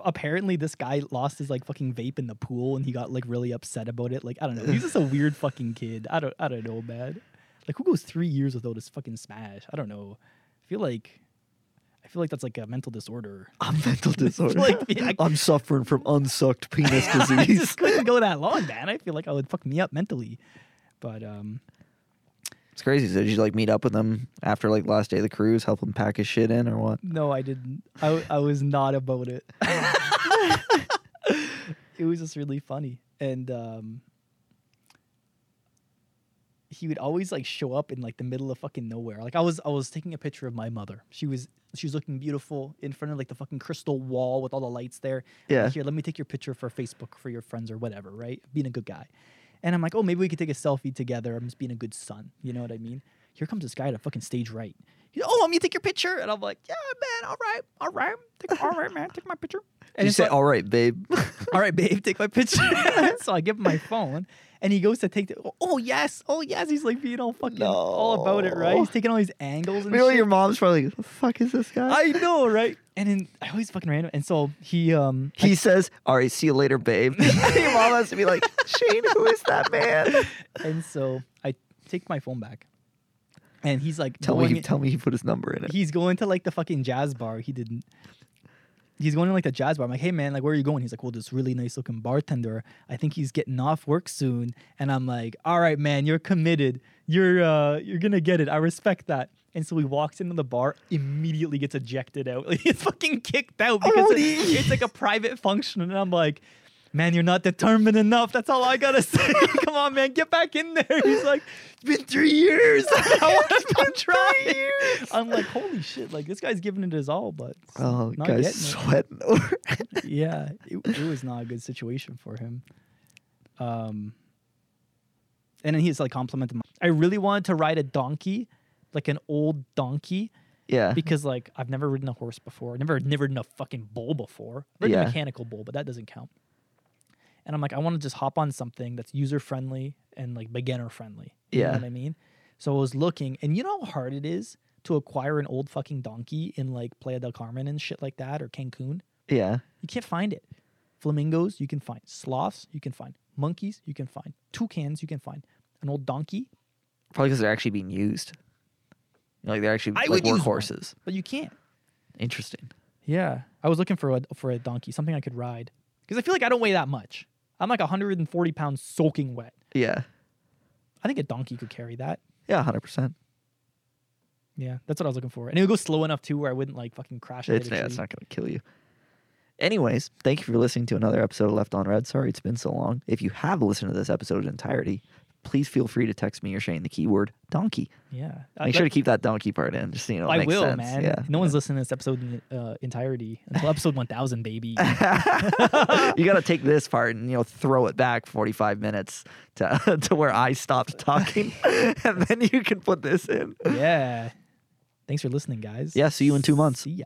apparently this guy lost his like fucking vape in the pool and he got like really upset about it. Like i don't know. He's just a weird fucking kid. I don't i don't know man. Like who goes three years without his fucking smash? I don't know. I feel like i feel like that's like a mental disorder. A mental disorder. like, I- I'm suffering from unsucked penis i disease. just couldn't go that long man. I feel like i would fuck me up mentally. But um It's crazy. So did you like meet up with him after like last day of the cruise, help him pack his shit in or what? No, I didn't. I, I was not about it. it was just really funny. And um, he would always like show up in like the middle of fucking nowhere. Like I was I was taking a picture of my mother. She was she was looking beautiful in front of like the fucking crystal wall with all the lights there. Yeah. like, Here, let me take your picture for Facebook for your friends or whatever, right? Being a good guy. And I'm like, oh, maybe we could take a selfie together. I'm just being a good son. You know what I mean? Here comes this guy to fucking stage right. He's, oh, let me to take your picture. And I'm like, yeah, man, all right, all right. Take, all right, man, take my picture. And you say, like, all right, babe? all right, babe, take my picture. so I give him my phone, and he goes to take the. Oh yes, oh yes. He's like being all fucking all about it, right? He's taking all these angles and Meanwhile, shit. your mom's probably like, the fuck is this guy? I know, right? And then I always fucking random. And so he um he says, all right, see you later, babe. your mom has to be like, Shane, who is that man? and so I take my phone back, and he's like, Tell me, tell me he put his number in it. he's going to like the fucking jazz bar. He didn't. He's going to like the jazz bar. I'm like, hey man, like where are you going? He's like, well, this really nice looking bartender. I think he's getting off work soon. And I'm like, all right, man, you're committed. You're uh you're gonna get it. I respect that. And so he walks into the bar, immediately gets ejected out. Like, he's fucking kicked out because it- it's like a private function. And I'm like, man, you're not determined enough. That's all I gotta say. Come on, man, get back in there. He's like, it's been three years. I want to trying. I'm like, holy shit! Like this guy's giving it his all, but Oh, not guy's getting sweating. Yeah, it, it was not a good situation for him. Um, and then he's like complimenting. My, I really wanted to ride a donkey, like an old donkey, yeah. because like I've never ridden a horse before. Never, never ridden a fucking bull before. I've ridden Yeah. a mechanical bull, but that doesn't count. And I'm like, I want to just hop on something that's user friendly and like beginner friendly. You Yeah. know what I mean? So I was looking, and you know how hard it is to acquire an old fucking donkey in like Playa del Carmen and shit like that or Cancun. Yeah. You can't find it. Flamingos, you can find. Sloths, you can find. Monkeys, you can find. Toucans, you can find. An old donkey, Probably because they're actually being used. Like they're actually I like would one. horses. but you can't. Interesting. Yeah, I was looking for a for a donkey, something I could ride, because I feel like I don't weigh that much. I'm like 140 pounds soaking wet. Yeah. I think a donkey could carry that. Yeah, hundred percent. Yeah, that's what I was looking for, and it would go slow enough too, where I wouldn't like fucking crash. It's, yeah, it's not gonna kill you. Anyways, thank you for listening to another episode of Left on Red. Sorry it's been so long. If you have listened to this episode in entirety, please feel free to text me or Shane the keyword donkey. Yeah, Make sure to keep that donkey part in, just so you know. I will, sense. man. Yeah. No one's listening to this episode in uh, entirety until episode 1000, baby. you got to take this part and you know throw it back 45 minutes to to where I stopped talking, and then you can put this in. yeah. Thanks for listening, guys. Yeah, see you in two months. See ya.